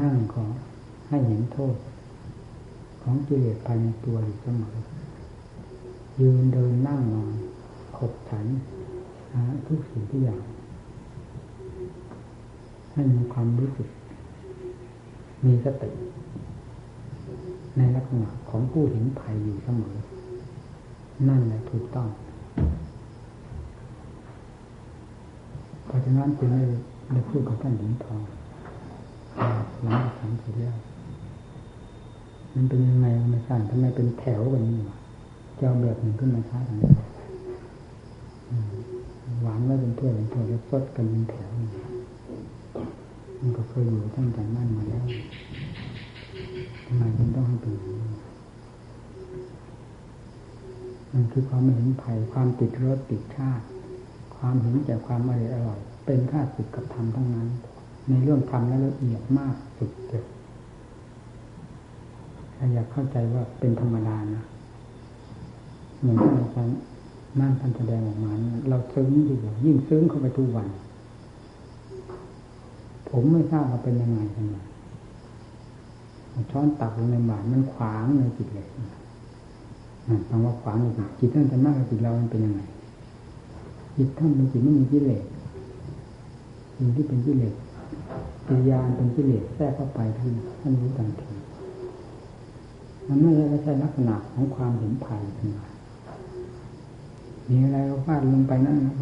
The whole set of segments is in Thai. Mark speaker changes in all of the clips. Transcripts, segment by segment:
Speaker 1: นั่งขอให้เห็นโทษ ของกิเลสภายในตัวอยู่เสมอยืนเดินนั่งนอนขบฉันทุกสิ่งทุกอย่าง ให้มีความรู้สึก มีสติ ในลักษณะของผู้เห็นภัยอยู่เสมอ นั่นแหละถูกต้องเพราะฉะนั้นจึงได้ได้พูดกับท่านหญิงทอง หลังจากทำเสร็จแล้วมันเป็นยังไงไม่ทราบทำไมเป็นแถวแบบนี้วะจะเอาแบบหนึ่งขึ้นมาช้าทางนี้หวานไว้เป็นถ้วยเป็นถ้วยแล้วซดกันเป็นแถวมันก็เคยอยู่ตั้งแต่นั่นมาแล้วทำไมมันต้องให้เป็นอย่างนี้มันคือความไม่เห็นภัยความติดรสติดชาติ ความเห็นแก่ความอร่อยอร่อยเป็นข้าศึกกับธรรมทั้งนั้น ในเรื่องธรรมและละเอียดมากสุดเด็ดอยากเข้าใจว่าเป็นธรรมดานะเหมือนที่อาจารย์นั่นท่านแสดงออกมาเราซึ้งอยู่ยิ่งซึ้งเข้าไปทุกวัน ผมไม่ทราบว่าเป็นยังไงกันมาช้อนตักลงในบาตมันขวางในจิตเลยนั่นแปลว่าขวางในจิตจิตท่านจะมากกับจิตเรามันเป็นยังไงจิตท่านเป็นจิตไม่มีกิเลสสิ่งที่เป็นกิเลส ปิยานเป็นกิเลสแทรกเข้าไปท่านท่านรู้ทันทีมันไม่ใช่ลักษณะของความเห็นภัยขึ้นมามีอะไรก็ฟาดลงไปนั่นนะ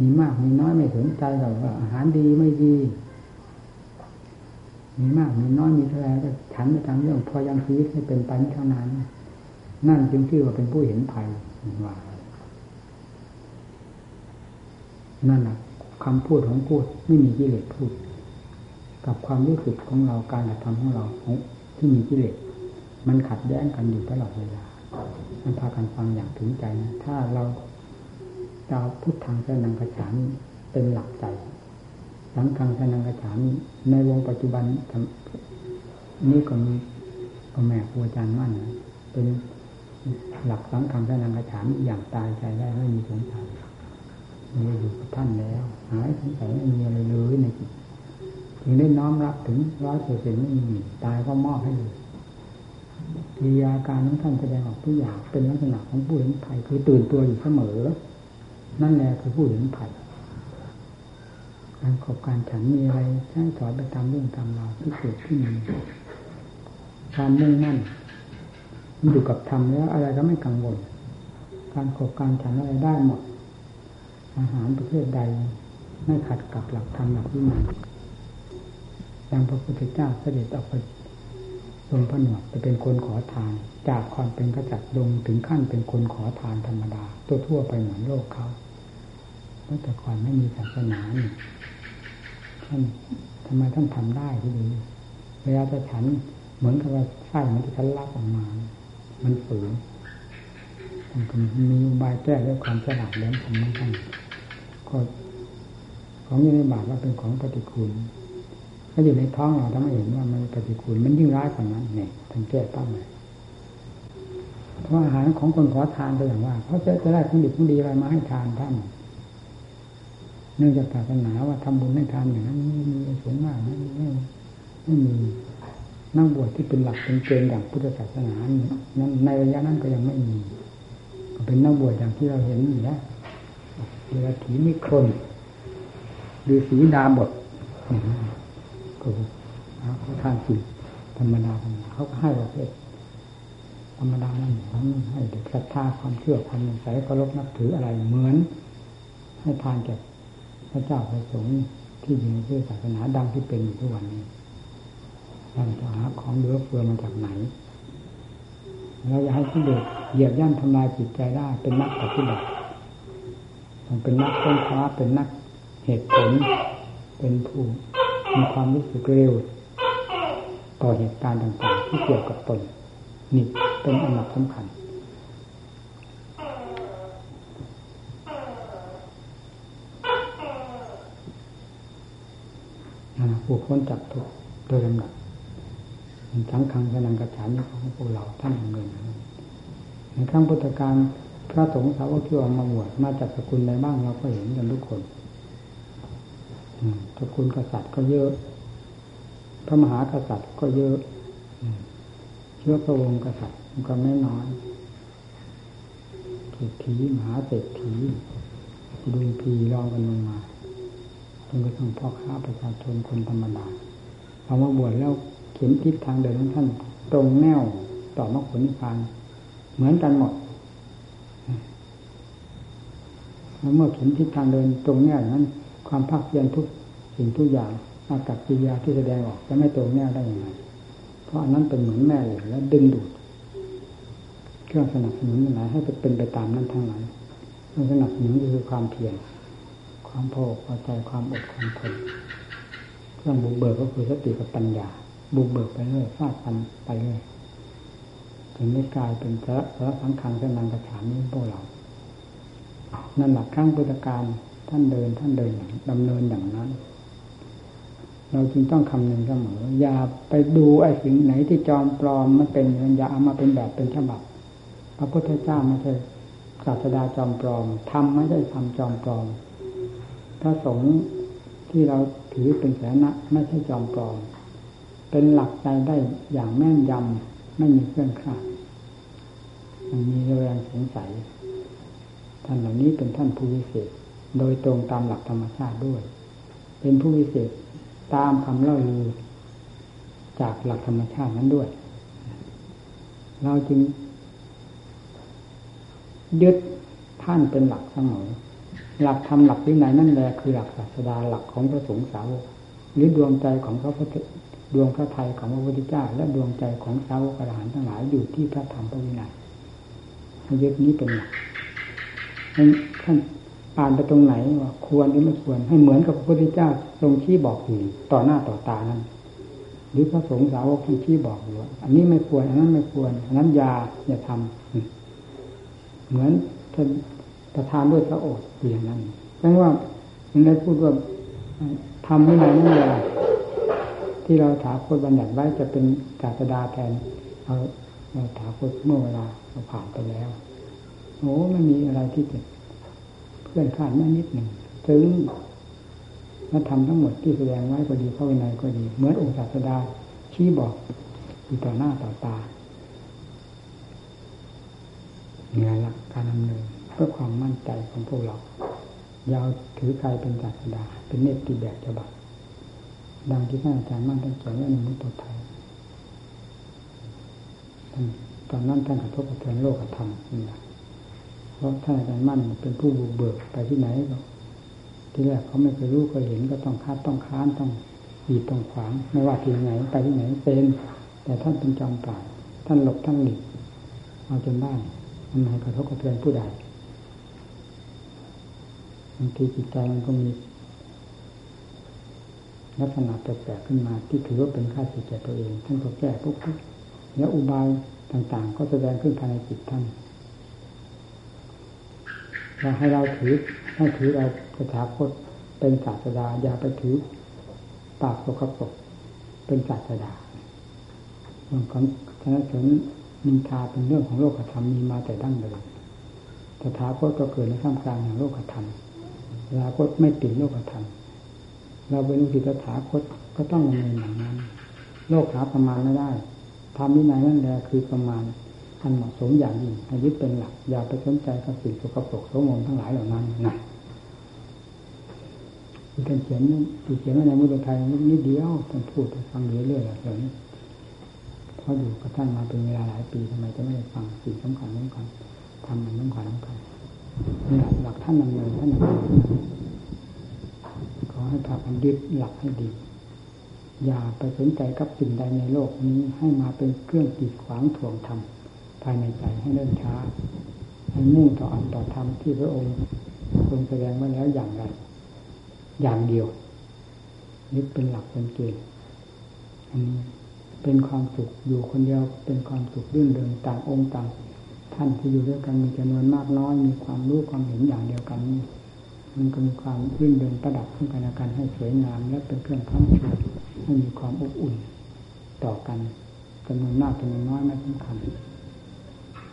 Speaker 1: มีมากมีน้อยไม่สนใจหรอกว่าอาหารดีไม่ดี มีมากมีน้อยมีเท่าไรก็ฉันไปตามเรื่องพอยังชีวิตให้เป็นไปเท่านั้น นั่นจึงชื่อว่าเป็นผู้เห็นภัยว่านั่นแหละคำพูดของพูดไม่มีกิเลสพูด กับความรู้สึกของเราการกระทำของเราที่มีกิเลสมันขัดแย้งกันอยู่ตลอดเวลามันพากันฟังอย่างถึงใจนะถ้าเราจะพุทธังสนังกระฉามเป็นหลักใจสังฆังสนังกระฉามในวงปัจจุบันนี่ก็มีก็แม่ครูอาจารย์มั่นเป็นหลักสังฆังสนังกระฉามอย่างตายใจได้ไม่มีสงสัยมีอยู่กับท่านแล้วหายสงสัยไม่มีอะไรเลยในจิต ถึงได้น้อมรับถึงร้อยเปอร์เซ็นต์ไม่มีตายก็มอบให้เลยกิริยาการของท่านแสดงออกทุกอย่างเป็นลักษณะของผู้เห็นภัยคือตื่นตัวอยู่เสมอ นั่นแหละคือผู้เห็นภัยการขบการฉันมีอะไรใช้สอนไปตามเรื่องตามราวที่เกิดขึ้นมีความมุ่งมั่นมันอยู่กับธรรมแล้วอะไรก็ไม่กังวล การขบการฉันอะไรได้หมด อาหารประเภทใด ไม่ขัดกับหลักธรรมหลักวินัย ย่างพระพุทธเจ้าเสด็จออกไปทรงผนวดจะเป็นคนขอทาน จากความเป็นกษัตริย์ลงถึงขั้นเป็นคนขอทานธรรมดา ตัวทั่วไปเหมือนโลกเขาเมื่อแต่ก่อนไม่มีศาสนาท่านทำไมท่านทำได้ที่ดีเวลาจะฉันเหมือนกับว่าไส้มันจะทันลักออกมา มันฝืนมันก็มีบายแก้ด้วยความฉลาดแหลมคมของท่านก็ของอยู่ในบาทว่าเป็นของปฏิคูล ถ้าอยู่ในท้องเราถ้าไม่เห็นว่ามันปฏิกูลมันยิ่งร้ายกว่านั้นเนี่ยท่านแก้ต้องเลยเพราะอาหารของคนขอทานก็อย่างว่าเขาจะจะได้ของดีของดีอะไรมาให้ทานท่านเนื่องจากศาสนาว่าทำบุญให้ทานอย่างนั้นไม่มีสูงมากไม่ไม่มีนั่งบวชที่เป็นหลักเป็นเกณฑ์อย่างพุทธศาสนานั้นในระยะนั้นก็ยังไม่มีก็เป็นนั่งบวชอย่างที่เราเห็นอยู่แล้วเวลาถีนิครนหรือสีดาบท ก็เขาทานสิธรรมดาเขาก็ให้ประเภทธรรมดานั่นให้เด็กศรัทธาความเชื่อความใส่เคารพนับถืออะไรเหมือน ให้ทานแก่พระเจ้าพระสงฆ์ที่อยู่ในพุทธศาสนาดังที่เป็นอยู่ทุกวันนี้เราจะหาของเหลือเฟือมาจากไหน เราอยากให้ที่เด็กเหยียบย่ำทำลายจิตใจได้เป็นนักปฏิบัติต้องเป็นนักค้นคว้าเป็นนักเหตุผล เป็นผู้ มีความรู้สึกเร็ว ต่อเหตุการณ์ต่างๆ ที่เกี่ยวกับตนนี่เป็นอันดับสำคัญ ผู้พ้นจากทุกโดยลำดับทั้งครั้งสนังกระฉานนี้ของพวกเราท่านเนินในครั้งพุทธการพระสงฆ์สาวกที่ออกมาบวชมาจากสกุลใดบ้างเราก็เห็นกันทุกคน สกุลกษัตริย์ก็เยอะ พระมหากษัตริย์ก็เยอะ เชื้อพระวงศ์กษัตริย์มันก็ไม่น้อยเศรษฐีมหาเศรษฐีดุงพีรองกันลงมาจนกระทั่งพ่อค้าประชาชนคนธรรมดาพอมาบวชแล้วเข็มทิศทางเดินของท่าน ตรงแนวต่อมรรคผลนิพพานเหมือนกันหมดแล้วเมื่อเข็มทิศทางเดินตรงแนวนั้น ความภาคเพียรทุกสิ่งทุกอย่างอากับกิริยาที่แสดงออกจะไม่ตรงแนวได้อย่างไรเพราะอันนั้นเป็นเหมือนแม่เหล็กและดึงดูดเครื่องสนับสนุนไหนให้เป็นไปตามนั้นทั้งนั้นเครื่องสนับสนุนคือความเพียรความพอพอใจความอดความทนเครื่องบุกเบิกก็คือสติกับปัญญา บุกเบิกไปเรื่อยฟาดฟันไปเรื่อยถึงได้กลายเป็นพระพระสังฆังเส้นนังกระฉามนี้พวกเรา นั่นหลักครั้งพุทธการ ท่านเดินท่านเดินดำเนินอย่างนั้น เราจึงต้องคำนึงเสมออย่าไปดูไอ้สิ่งไหนที่จอมปลอมมันเป็นอย่าเอามาเป็นแบบเป็นฉบับพระพุทธเจ้าไม่ใช่ศาสดาจอมปลอมทำไม่ได้ทำจอมปลอมพระสงฆ์ที่เราถือเป็นแสนะไม่ใช่จอมปลอม เป็นหลักใจได้อย่างแม่นยำไม่มีเครื่องคลาดมันมีแรงสงสัยท่านเหล่านี้เป็นท่านผู้วิเศษ โดยตรงตามหลักธรรมชาติด้วย เป็นผู้วิเศษตามคำเล่าลือจากหลักธรรมชาตินั้นด้วย เราจึง ยึดท่านเป็นหลักเสมอหลักธรรมหลักวินัยนั่นแหละคือหลักศาสดาหลักของพระสงฆ์สาวกหรือดวงใจของพระพุทธดวงพระไทยของพระพุทธเจ้า และดวงใจของสาวกอรหันทั้งหลายอยู่ที่พระธรรมพระวินัยยึดนี้เป็นหลักท่าน อ่านไปตรงไหนว่าควรหรือไม่ควร ให้เหมือนกับพระพุทธเจ้าทรงชี้บอกอยู่ต่อหน้าต่อตานั้นหรือพระสงฆ์สาวกที่ชี้บอกอยู่ว่าอันนี้ไม่ควร อันนั้นไม่ควร อันนั้นยาอย่าทำเหมือนท่านประทานด้วยพระโอษฐ์อย่างนั้นแปลว่ามันได้พูดว่าทำไม่นานนั่นแหละที่เราถาโคตบัญญัติไว้จะเป็นกาศดาแทนเราเราถาโคตเมื่อเวลาเราผ่านไปแล้วโอ้ไม่มีอะไรที่จะ เพื่อนขาดแม่นิดหนึ่งซึ้งและทำทั้งหมดที่แสดงไว้ก็ดีเข้าไปในก็ดี เหมือนองค์ศาสดาชี้บอกอยู่ต่อหน้าต่อตาเนี่ยละกการดำเนินเพื่อความมั่นใจของพวกเรายาวถือใครเป็นศาสดา เป็นเนติแบบฉบับดังที่ท่านอาจารย์มั่นท่านเขียนไว้ในมุตตไทยตอนนั้นท่านกระทบกระเทือนโลกธรรมนี่นะ เพราะท่านอาจารย์มั่นเป็นผู้บุกเบิกไปที่ไหนก็ที่แรกเขาไม่เคยรู้เคยเห็นก็ต้องคาดต้องค้านต้องหีดต้องขวาง ไม่ว่าที่ไหนไปที่ไหนเป็น แต่ท่านเป็นจอมปราบท่านหลบท่านหลีกเอาจนได้มันให้กระทบกระเทือนผู้ใดบางทีจิตใจมันก็มีลักษณะแปลกๆขึ้นมาที่ถือว่าเป็นค่าสิทแก่ตัวเอง ท่านก็แก้ปุ๊บแล้วอุบายต่างๆ ก็แสดงขึ้นภายในจิตท่าน ให้เราถือให้ถือเราสถาคตเป็นศาสดาอย่าไปถือปากสกปรกเป็นศาสดาเรื่องของชนะสริญนินทาเป็นเรื่องของโลกธรรมมีมาแต่ดั้งเดิมสถาคตก็เกิดในท่ามกลางแห่งโลกธรรมถาคตไม่ติดโลกธรรมเราเป็นลูกศิษย์ถาคตก็ต้องดำเนินอย่างนั้น โลกหาประมาณไม่ได้ทำวินัยนั่นแหละคือประมาณ อันเหมาะสมอย่างยิ่งให้ยึดเป็นหลัก อย่าไปสนใจกับสิ่งสกปรกโสมมทั้งหลายเหล่านั้นนะที่ท่านเขียนที่เขียนในมุตไทยนิดเดียวท่านพูดฟังเรื่อยๆแบบนี้เพราะอยู่กับท่านมาเป็นเวลาหลายปีทำไมจะไม่ได้ฟังสิ่งสำคัญสำคัญทำมันสำคัญสำคัญนี่หลักหลักท่านดำเนินท่านดำเนินขอให้พากันยึดหลักให้ดี อย่าไปสนใจกับสิ่งใดในโลกนี้ให้มาเป็นเครื่องกีดขวางถ่วงธรรม ภายในใจให้เดินช้าให้มุ่งต่ออันต่อธรรมที่พระองค์ทรงแสดงมาแล้วอย่างไร อย่างเดียวยึดเป็นหลักเป็นเกณฑ์อันนี้เป็นความสุขอยู่คนเดียวเป็นความสุขรื่นเริงต่างองค์ต่างท่านที่อยู่ด้วยกันมีจำนวนมากน้อยมีความรู้ความเห็นอย่างเดียวกันนี่มันก็มีความรื่นเริงประดับขึ้นไปในการให้สวยงาม และเป็นเครื่องค้ำชูให้มีความอบอุ่น ต่อกันจำนวนมากจำนวนน้อยไม่สำคัญ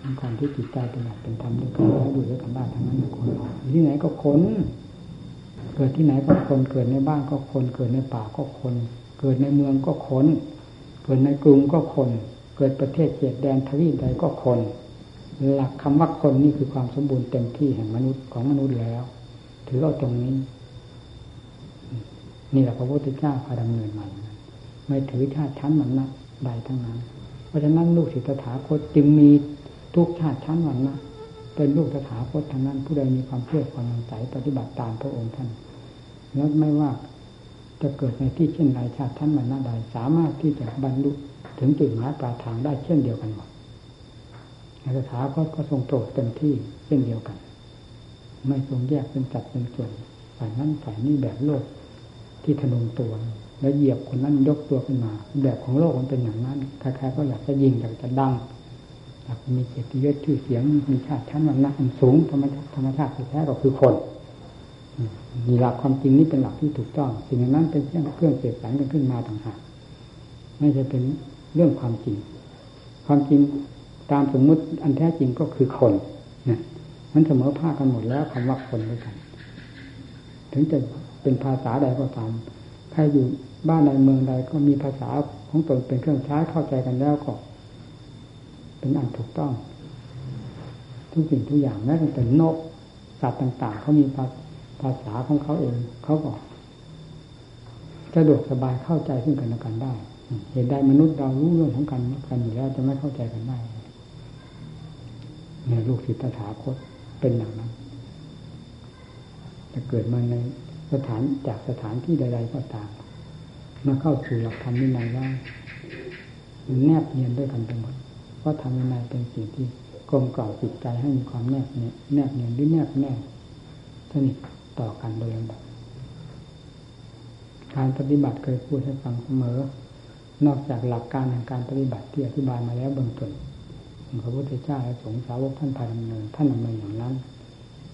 Speaker 1: สำคัญที่จิตใจเป็นหลักเป็นธรรมด้วยกันแล้วอยู่ด้วยกันได้ทั้งนั้นทุกคนที่ไหนก็คนเกิดที่ไหนก็คนเกิดในบ้านก็คน เกิดในป่าก็คน เกิดในเมืองก็คน เกิดในกรุงก็คน เกิดประเทศเขตแดนทวีปใดก็คน หลักคำว่าคนนี่คือความสมบูรณ์เต็มที่แห่งมนุษย์ของมนุษย์แล้ว ถือเอาตรงนี้ นี่แหละพระพุทธเจ้าพาดำเนินมาไม่ถือชาติชั้นมันนะใดทั้งนั้น เพราะฉะนั้นลูกศิษย์ตถาคตจึงมี ทุกชาติชั้นวันนะเป็นลูกตถาคตทั้งนั้นผู้ใดมีความเชื่อความมั่นใจปฏิบัติตามพระองค์ท่านแล้วไม่ว่าจะเกิดในที่เช่นใดชาติท่านมันนาใดสามารถที่จะบรรลุถึงจุดหมายปลายทางได้เช่นเดียวกันหมดในสถาคตก็ทรงโปรดเต็มที่เช่นเดียวกัน ไม่ทรงแยกเป็นจัดเป็นส่วนฝ่ายนั้นฝ่ายนี้แบบโลกที่ทะนงตัว แล้วเหยียบคนนั้นยกตัวขึ้นมา แบบของโลกมันเป็นอย่างนั้นใครๆก็อยากจะยิงอยากจะดัง มีเกียรติยศชื่อเสียงมีชาติชั้นวันนะมันสูงธรรมชาติธรรมชาติแท้ก็คือคนมีหลักความจริงนี้เป็นหลักที่ถูกต้อง สิ่งนั้นเป็นเครื่องเครื่องเสกสรรกันขึ้นมาต่างหากไม่ใช่เป็นเรื่องความจริง ความจริงตามสมมุติอันแท้จริงก็คือคนนะมันเสมอภาคกันหมดแล้วคำว่าคนด้วยกัน ถึงจะเป็นภาษาใดก็ตามใครอยู่บ้านใดเมืองใดก็มีภาษาของตนเป็นเครื่องใช้เข้าใจกันแล้วก็ เป็นอันถูกต้อง ทุกสิ่งทุกอย่างแม้แต่นกสัตว์ต่าง ๆเขามีภาษาของเขาเองเขาบอกสะดวกสบายเข้าใจซึ่งกันและกันได้ เห็นได้มนุษย์เรารู้เรื่องของกันกันอยู่แล้วจะไม่เข้าใจกันได้เนี่ยลูกศิษย์ตถาคตเป็นอย่างนั้นจะเกิดมาในสถานจากสถานที่ใด ๆ ก็ตามมาเข้าสู่หลักธรรมวินัยแล้วแนบเนียนด้วยกันไปหมด ราะธรรมวินัยเป็นสิ่งที่กลมกล่อมจิตใจให้มีความแนบเนียแนบเนียนหรือแนบแน่สนิทต่อกันโดยลำดับการปฏิบัติเคยพูดให้ฟังเสมอ นอกจากหลักการในการปฏิบัติที่อธิบายมาแล้วเบื้องต้นพระพุทธเจ้าและสงฆ์สาวกท่านพาดำเนินท่านดำเนินอย่างนั้น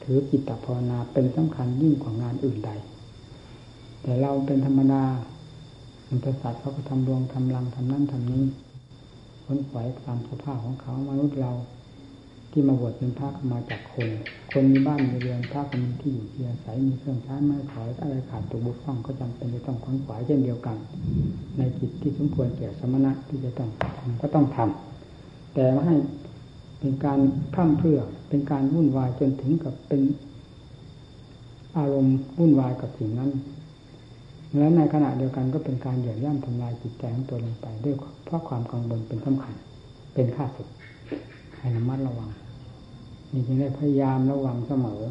Speaker 1: ถือกิตตภาวนาเป็นสำคัญยิ่งกว่างานอื่นใด แต่เราเป็นธรรมดาอันตสัตว์เขาก็ทำดวงทำรังทำนั่นทำนี้ นขวายตามสภาพของเขามนุษย์เรา ที่มาบวชเป็นพระก็มาจากคน คนมีบ้านมีเรือนพระก็มีที่อยู่ที่อาศัยมีเครื่องใช้ไม้ถอยอะไรขาดตัวบุกต้องก็จำเป็นจะต้องขวนขวายเช่นเดียวกัน ในจิตที่สมควรแก่สมณะที่จะต้องทำก็ต้องทำแต่ไม่ให้เป็นการพร่ำเพรื่อเป็นการวุ่นวายจนถึงกับเป็นอารมณ์วุ่นวายกับสิ่งนั้น และในขณะเดียวกันก็เป็นการเหยียบย่ำทำลายจิตใจของตัวลงไป ด้วยเพราะความกังวลเป็นสำคัญ เป็นข้าศึกให้ระมัดระวังนี่จึงได้พยายามระวังเสมอ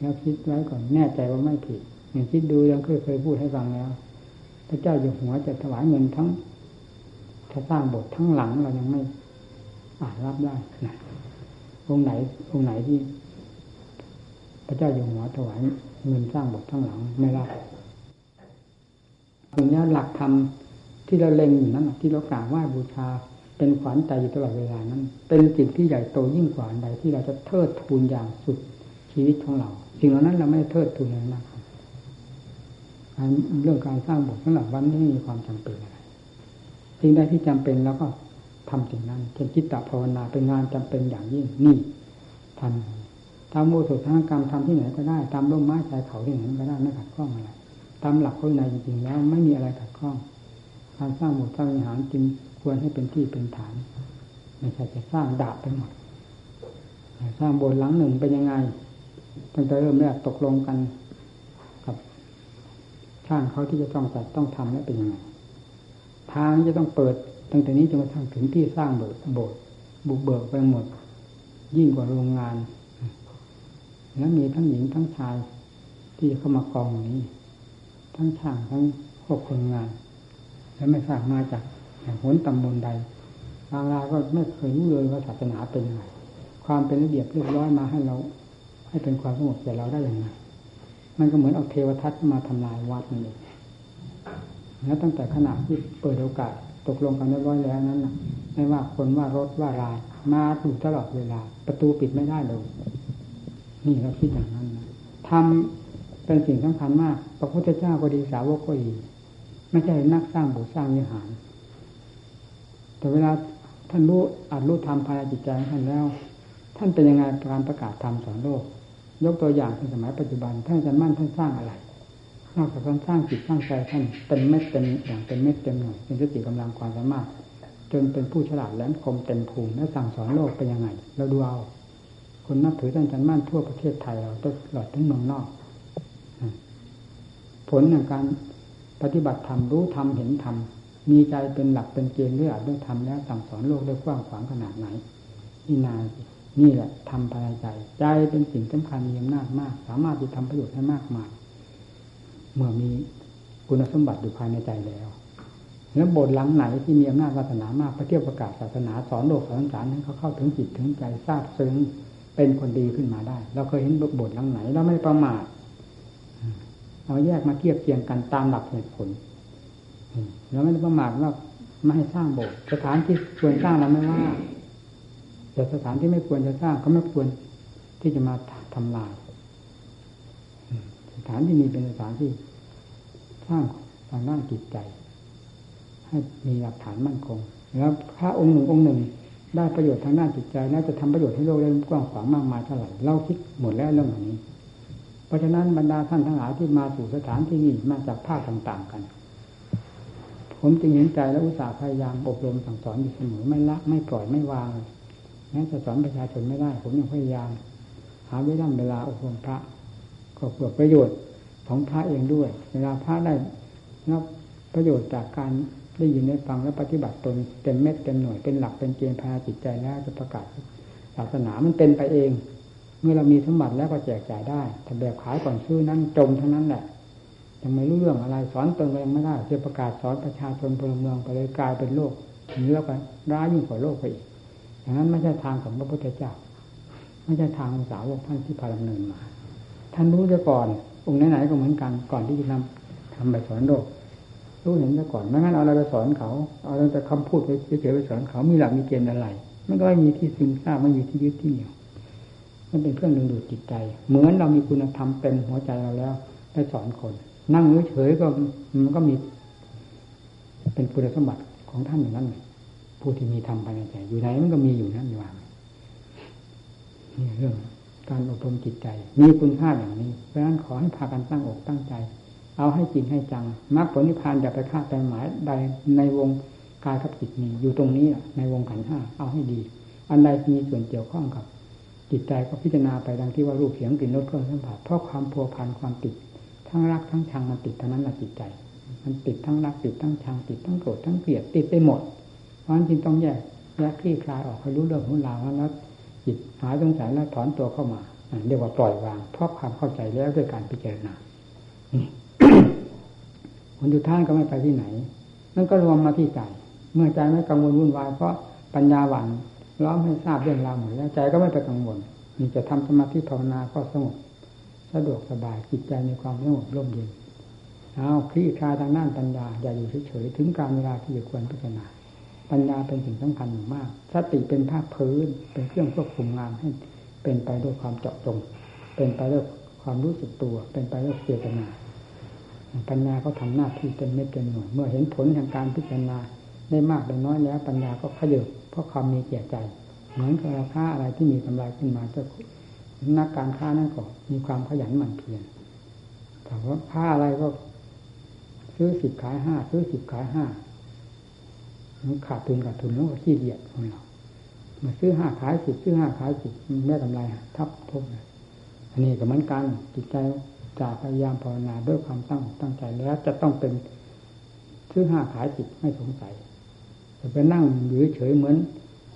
Speaker 1: แล้วคิดไว้ก่อนแน่ใจว่าไม่ผิดอย่างคิดดูยังเคยเคยพูดให้ฟังแล้ว พระเจ้าอยู่หัวจะถวายเงินทั้งถ้าสร้างบททั้งหลังเรายังไม่อาจรับได้นะองค์ไหนองค์ไหนที่ พระเจ้าอยู่หัวถวายเงินสร้างบททั้งหลังไม่รับ ตรงนี้หลักธรรมที่เราเล็งอยู่นั้นที่เรากราบไหว้บูชา เป็นขวัญใจอยู่ตลอดเวลานั้น เป็นสิ่งที่ใหญ่โตยิ่งกว่าใดที่เราจะเทิดทูนอย่างสุดชีวิตของเราสิ่งเหล่านั้นเราไม่เทิดทูนเลยนะครับเรื่องการสร้างบทสำหรับวันนี้ไม่มีความจำเป็นอะไรสิ่งใดที่จำเป็นแล้วก็ทำสิ่งนั้นเช่นจิตตภาวนาเป็นงานจำเป็นอย่างยิ่งนี่ทำตามโมสุทางกรรมทำที่ไหนก็ได้ ตามร่มไม้ชายเขาที่ไหนก็ได้ไม่ขัดข้องอะไร ตามหลักข้อในจริงๆแล้วไม่มีอะไรขัดข้องการสร้างบทสร้างวิหารจริงควรให้เป็นที่เป็นฐานไม่ใช่จะสร้างดาบไปหมดสร้างโบสถ์หลังหนึ่งเป็นยังไงตั้งแต่เริ่มแรกตกลงกันกับช่างเขาที่จะต้องจัดต้องทำแล้วเป็นยังไงทางจะต้องเปิดตั้งแต่นี้จนกระทั่งถึงที่สร้างโบสถ์โบสถ์บุกเบิกไปหมด ยิ่งกว่าโรงงานแล้วมีทั้งหญิงทั้งชายที่เข้ามากองนี้ ทั้งช่างทั้งพวกคนงาน แล้วไม่ทราบมาจากหนตำบลใดบางรายก็ไม่เคยรู้เลยว่าศาสนาเป็นยังไงความเป็นระเบียบเรียบร้อยมาให้เรา ให้เป็นความสงบแก่เราได้อย่างไรมันก็เหมือนเอาเทวทัศน์มาทำลายวัดนั่นเองแล้วตั้งแต่ขณะที่เปิดโอกาสตกลงกันเรียบร้อยแล้วนั้นนะไม่ว่าคนว่ารถว่ารายมาอยู่ตลอดเวลา ประตูปิดไม่ได้เลยนี่เราคิดอย่างนั้นนะทำ เป็นสิ่งสำคัญมาก พระพุทธเจ้าก็ดีสาวกก็ดีไม่ใช่นักสร้างบุสร้างวิหาร แต่เวลาท่านรู้อาจรู้ธรรมภายในจิตใจท่านแล้ว ท่านเป็นยังไงการประกาศธรรมสอนโลก ยกตัวอย่างในสมัยปัจจุบัน ท่านอาจารย์มั่นท่านสร้างอะไรนอกจากการสร้างจิตสร้างใจท่านเป็นเม็ดเต็มอย่างเป็นเม็ดเต็มหน่วยเป็นสติกำลังความสามารถ จนเป็นผู้ฉลาดแหลมคมเต็มภูมิและสั่งสอนโลกเป็นยังไงเราดูเอาคนนับถือท่านจันมั่นทั่วประเทศไทยเราตลอดทั้งเมืองนอก ผลในการปฏิบัติธรรมรู้ธรรมเห็นธรรมมีใจเป็นหลักเป็นเกณฑ์ด้วยอัดด้วยธรรมแล้วสั่งสอนโลกได้กว้างขวางขนาดไหนนี่นานี่แหละทำภายในใจใจเป็นสิ่งสำคัญมีอำนาจมาก สามารถจะทำประโยชน์ให้มากมายเมื่อมีคุณสมบัติอยู่ภายในใจแล้ว แล้วบทหลังไหนที่มีอำนาจวาสนามากพระเที่ยวประกาศศาสนาสอนโลกสอนสารให้นเขาเข้าถึงจิตถึงใจทราบซึ้งเป็นคนดีขึ้นมาได้ เราเคยเห็นบทหลังไหน เราไม่ประมาท เราแยกมาเทียบเทียงกันตามหลักเหตุผลเราไม่ได้ประมาทว่าไม่ให้สร้างโบสถ์สถานที่ควรสร้างเราไม่ว่า แต่สถานที่ไม่ควรจะสร้างก็ไม่ควรที่จะมาทำลายสถานที่นี้เป็นสถานที่สร้างทางด้านจิตใจ ให้มีหลักฐานมั่นคง แล้วพระองค์หนึ่งองค์หนึ่งได้ประโยชน์ทางด้านจิตใจ น่าจะทำประโยชน์ให้โลกได้กว้างขวางมากมายเท่าไหร่เราคิดหมดแล้วเรื่องนี้ เพราะฉะนั้นบรรดาท่านทั้งหลายที่มาสู่สถานที่นี้มาจากภาคต่าง ๆ กัน ผมจึงเห็นใจและอุตส่าห์พยายามอบรมสั่งสอนอยู่เสมอไม่ละไม่ปล่อยไม่วางแม้จะสอนประชาชนไม่ได้ ผมยังพยายาม หาเวลาเวลาอบรมพระ ก็เพื่อประโยชน์ของพระเองด้วย เวลาพระได้รับประโยชน์จากการได้ยินได้ฟังและปฏิบัติตนเต็มเม็ดเต็มหน่วยเป็นหลักเป็นเกณฑ์ภาจิตใจแล้วจะประกาศศาสนามันเป็นไปเอง เมื่อเรามีสมบัติแล้วก็แจกจ่ายได้ แต่แบบขายก่อนซื้อนั้นจมเท่านั้นแหละ ยังไม่รู้เรื่องอะไรสอนตนก็ยังไม่ได้จะประกาศสอนประชาชนพลเมืองไปเลยกลายเป็นโลกนี้แล้วก็ร้ายยิ่งกว่าโลกไปอีกอย่างนั้นไม่ใช่ทางของพระพุทธเจ้า ไม่ใช่ทางของสาวกท่านที่พาดำเนินมา ท่านรู้จะก่อน องค์ไหนๆก็เหมือนกัน ก่อนที่จะนำทำไปสอนโลกรู้เห็นซะก่อนไม่งั้นเอาอะไรไปสอนเขา เอาแต่คำพูดไปเฉยๆไปสอนเขามีหลักมีเกณฑ์อะไร มันก็ไม่มีที่ซึมซาบไม่มีที่ยึดที่เหนี่ยว มันเป็นเครื่องดึงดูดจิตใจ เหมือนเรามีคุณธรรมเต็มหัวใจเราแล้วไปสอนคน นั่งเฉยๆก็มันก็มี เป็นคุณสมบัติของท่านอย่างนั้นผู้ที่มีธรรมภายในใจอยู่ไหนมันก็มีอยู่นั่นอยู่ว่านี่เรื่องการอบรมจิตใจ มีคุณค่าอย่างนี้ เพราะฉะนั้นขอให้พากันตั้งอกตั้งใจ เอาให้จริงให้จังมรรคผลนิพพานอย่าไปคาดแต่หมายใดในวงกายกับจิตนี้อยู่ตรงนี้ในวงขันห้าเอาให้ดี อันใดมีส่วนเกี่ยวข้องกับ จิตใจก็พิจารณาไปดังที่ว่ารูปเสียงกลิ่นรสเครื่องสัมผัสเพราะความพัวพันความติด ทั้งรักทั้งชังมันติดเท่านั้นแหละจิตใจ มันติดทั้งรักติดทั้งชังติดทั้งโกรธทั้งเกลียดติดไปหมด เพราะฉะนั้นจึงต้องแยกแยกคลี่คลายออกให้รู้เรื่องของราวแล้วจิตหายสงสัยแล้วถอนตัวเข้ามาเรียกว่าปล่อยวาง เพราะความเข้าใจแล้วด้วยการพิจารณาคนดูท่านก็ไม่ไปที่ไหนนั่นก็รวมมาที่ใจ เมื่อใจไม่กังวลวุ่นวายเพราะปัญญาหวัง ล้อมให้ทราบเรื่องราวหมดแล้วใจก็ไม่ไปกังวลนี่จะทำสมาธิภาวนาก็สงบสะดวกสบายจิตใจมีความสงบร่มเย็นเอาคลี่คลายทางด้านปัญญาอย่าอยู่เฉยๆถึงการเวลาที่จะควรพิจารณาปัญญาเป็นสิ่งสำคัญอย่างมากสติเป็นภาคพื้นเป็นเครื่องควบคุมงานให้เป็นไปด้วยความเจาะจง เป็นไปด้วยความรู้สึกตัว เป็นไปด้วยเจตนาปัญญาก็ทำหน้าที่เป็นเม็ดเป็นหน่วยเมื่อเห็นผลแห่งการพิจารณาได้มากได้น้อยแล้ว ปัญญาก็ขยับ ราะความมีแก่ใจ เหมือนกับราคาอะไรที่มีกำไรขึ้นมาจะนักการค้านั่นก็มีความขยันหมั่นเพียรแต่ว่าค้าอะไรก็ ซื้อสิบขายห้าซื้อสิบขายห้ามันขาดทุนขาดทุนแล้วก็ขี้เกียจของเรามาซื้อห้าขายสิบซื้อห้าขายสิบไม่กำไรทับทบเลยอันนี้ก็เหมือนกันจิตใจจะพยายามภาวนาด้วยความตั้งตั้งใจแล้วจะต้องเป็นซื้อห้าขายสิบไม่สงสัย จะไปนั่งอยู่เฉยเหมือน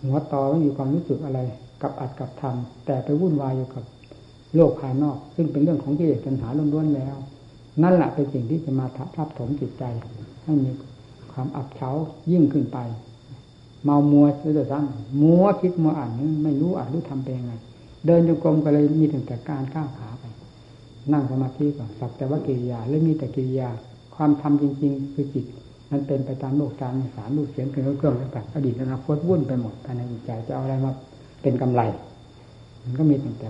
Speaker 1: หัวต่อไม่มีความรู้สึกอะไร กับอัดกับทำแต่ไปวุ่นวายอยู่กับโลกภายนอก ซึ่งเป็นเรื่องของกิเลสปัญหาล้วนๆแล้ว นั่นแหละเป็นสิ่งที่จะมาทับถมจิตใจ ให้มีความอับเฉายิ่งขึ้นไป เมามัวเลยซ้ำมัวคิดมัวอ่านไม่รู้อ่านรู้ทำเป็นยังไงเดินจงกรมก็เลยมีแต่การก้าวขาไป นั่งสมาธิก่อนสักแต่ว่ากิริยา แล้วมีแต่กิริยา ความทำจริง ๆ คือจิต มันเป็นไปตามโลกการสารลูกเสียงเป็นเครื่องต่างอดีตอนาคตวุ่นไปหมดภายในจิตใจจะเอาอะไรมาเป็นกำไร มันก็มีแต่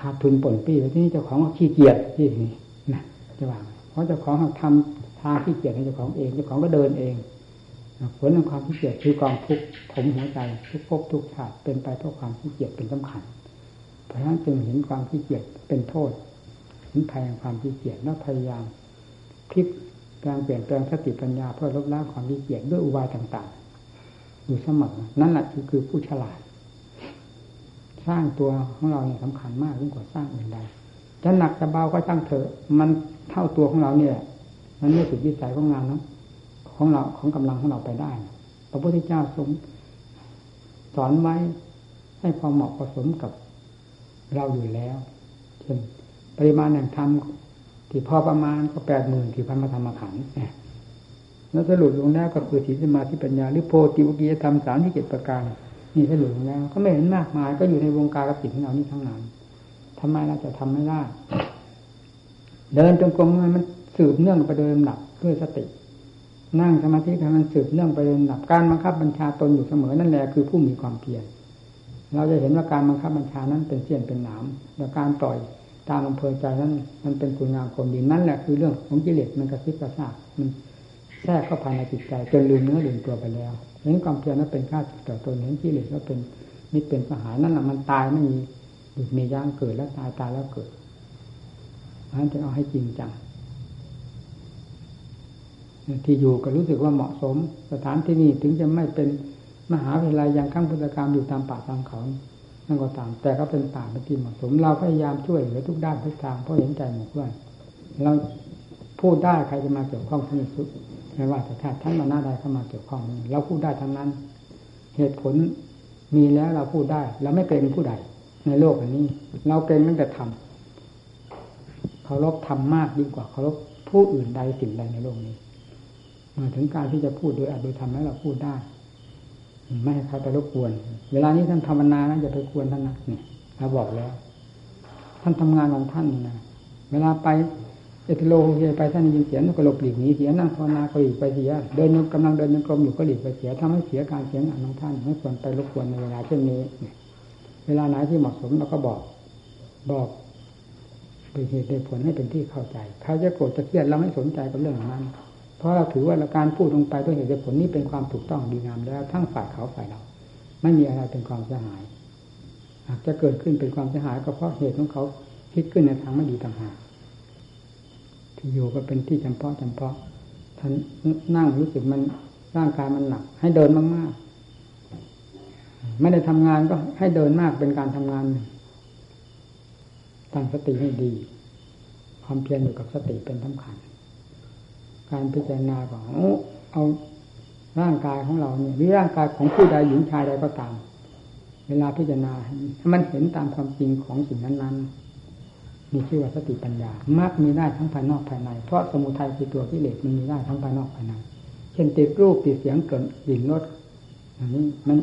Speaker 1: ขาดทุนผลปี้แล้วที่นี่เจ้าของขี้เกียจที่นี่นะจะว่าเพราะเจ้าของทำทางที่เกียจในเจ้าของเองเจ้าของก็เดินเองผลของความขี้เกียจคือกองทุกข์ผมหัวใจทุกภพทุกชาติเป็นไปเพราะความขี้เกียจเป็นสำคัญ เพราะฉะนั้นจึงเห็นความขี้เกียจเป็นโทษเห็นภัยแห่งความขี้เกียจแล้วพยายามพลิก การเปลี่ยนแปลงสติปัญญาเพื่อลดละความขี้เกียจด้วยอุบายต่างๆ อยู่เสมอนั่นแหละคือคือผู้ฉลาด สร้างตัวของเราเนี่ยสำคัญมากยิ่งกว่าสร้างอื่นใดจะหนักจะเบาก็ช่างเถอะ มันเท่าตัวของเราเนี่ยมันไม่สุดวิสัยของงานนะของเราของกำลังของเราไปได้ พระพุทธเจ้าทรงสอนไว้ให้พอเหมาะผสมกับเราอยู่แล้วเช่นปริมาณแห่งธรรม ที่พอประมาณก็แปดหมื่นที่พันมาธรรมขันธ์แล้วสรุปลงแล้วก็คือศีลสมาธิปัญญาหรือโพธิวกียธรรมสามที่เจ็ดประการนี่สรุปลงแล้ว ก็ไม่เห็นมากมาย ก็อยู่ในวงการกับสิ่งของเรานี่ทั้งนั้นทำไมเราจะทำไม่ได้ เดินจงกรมมันสืบเนื่องไปโดยลำดับด้วยสติ นั่งสมาธิให้มันสืบเนื่องไปโดยลำดับการบังคับบัญชาตนอยู่เสมอนั่นแหละคือผู้มีความเพียรเราจะเห็นว่าการบังคับบัญชานั้นเป็นเสี้ยนเป็นหนามและการปล่อย ตามอำเภอใจนั้นมันเป็นคุณงามความดีนั่นแหละคือเรื่องของกิเลสมันกระซิบกระซาบมันแทรกเข้าภายในจิตใจจนลืมเนื้อลืมตัวไปแล้วเห็นความเพียรนั้นเป็นค่าศึกต่อตนเห็นกิเลสว่าเป็นมิตรเป็นสหายนั่นแหละมันตายไม่มีหยุดมีย่างเกิดแล้วตายตายแล้วเกิดนั้นจะเอาให้จริงจังที่อยู่ก็รู้สึกว่าเหมาะสม สถานที่นี้ถึงจะไม่เป็นมหาวิทยาลัยอย่างขั้งพุทธการอยู่ตามป่าตามเขา นั่นก็ตาม แต่ก็เป็นป่าเป็นที่เหมาะสม เราพยายามช่วยเหลือทุกด้านทุกทางเพราะเห็นใจหมู่เพื่อนเราพูดได้ใครจะมาเกี่ยวข้องที่สุดไม่ว่าแต่ถ้าท่านมาหน้าใดเข้ามาเกี่ยวข้องเราพูดได้ทั้งนั้น เหตุผลมีแล้วเราพูดได้เราไม่เป็นผู้ใด ในโลกอันนี้ เราเป็นตั้งแต่ทำเคารพทำมากยิ่งกว่าเคารพผู้อื่นใดสิ่งใดในโลกนี้มาถึงการที่จะพูดโดยอัดโดยทำแล้วเราพูดได้ ไม่ให้ใครไปรบกวน เวลานี้ท่านภาวนานะอย่าไปกวนท่านนะเนี่ยเราบอกแล้ว ท่านทำงานของท่านนะเวลาไปเอติโลเฮไปท่านยินเสียงก็หลบหลีกหนีเสียนั่งภาวนาก็หลีกไปเสีย เดินกำลังเดินยังกรมอยู่ก็หลีกไปเสียทำให้เสียการเสียงานของท่านไม่ควรไปรบกวนในเวลาเช่นนี้เวลาไหนที่เหมาะสมเราก็บอกบอกเป็นเหตุเป็นผลให้เป็นที่เข้าใจใครจะโกรธจะเครียดเราไม่สนใจกับเรื่องนั้น เพราะเราถือว่าการพูดลงไปด้วยเหตุผลนี้เป็นความถูกต้องดีงามแล้วทั้งฝ่ายเขาฝ่ายเรา ไม่มีอะไรเป็นความเสียหายหากจะเกิดขึ้นเป็นความเสียหายก็เพราะเหตุของเขาคิดขึ้นในทางไม่ดีต่างหากที่อยู่ก็เป็นที่จำเพาะจำเพาะท่านนั่งรู้สึกมันร่างกายมันหนัก ให้เดินมากๆ ไม่ได้ทำงานก็ให้เดินมากเป็นการทำงานตั้งสติให้ดี ความเพียรอยู่กับสติเป็นสำคัญ การพิจารณาของเอาร่างกายของเราเนี่ยหรือร่างกายของผู้ใดหญิงชายใดก็ตาม เวลาพิจารณาถ้ามันเห็นตามความจริงของสิ่งนั้นๆ มีชื่อว่าสติปัญญามักมีได้ทั้งภายนอกภายใน เพราะสมุทัยคือตัวกิเลสมันมีได้ทั้งภายนอกภายใน เช่นติดรูปติดเสียงเกิดกลิ่นรสอันนี้มัน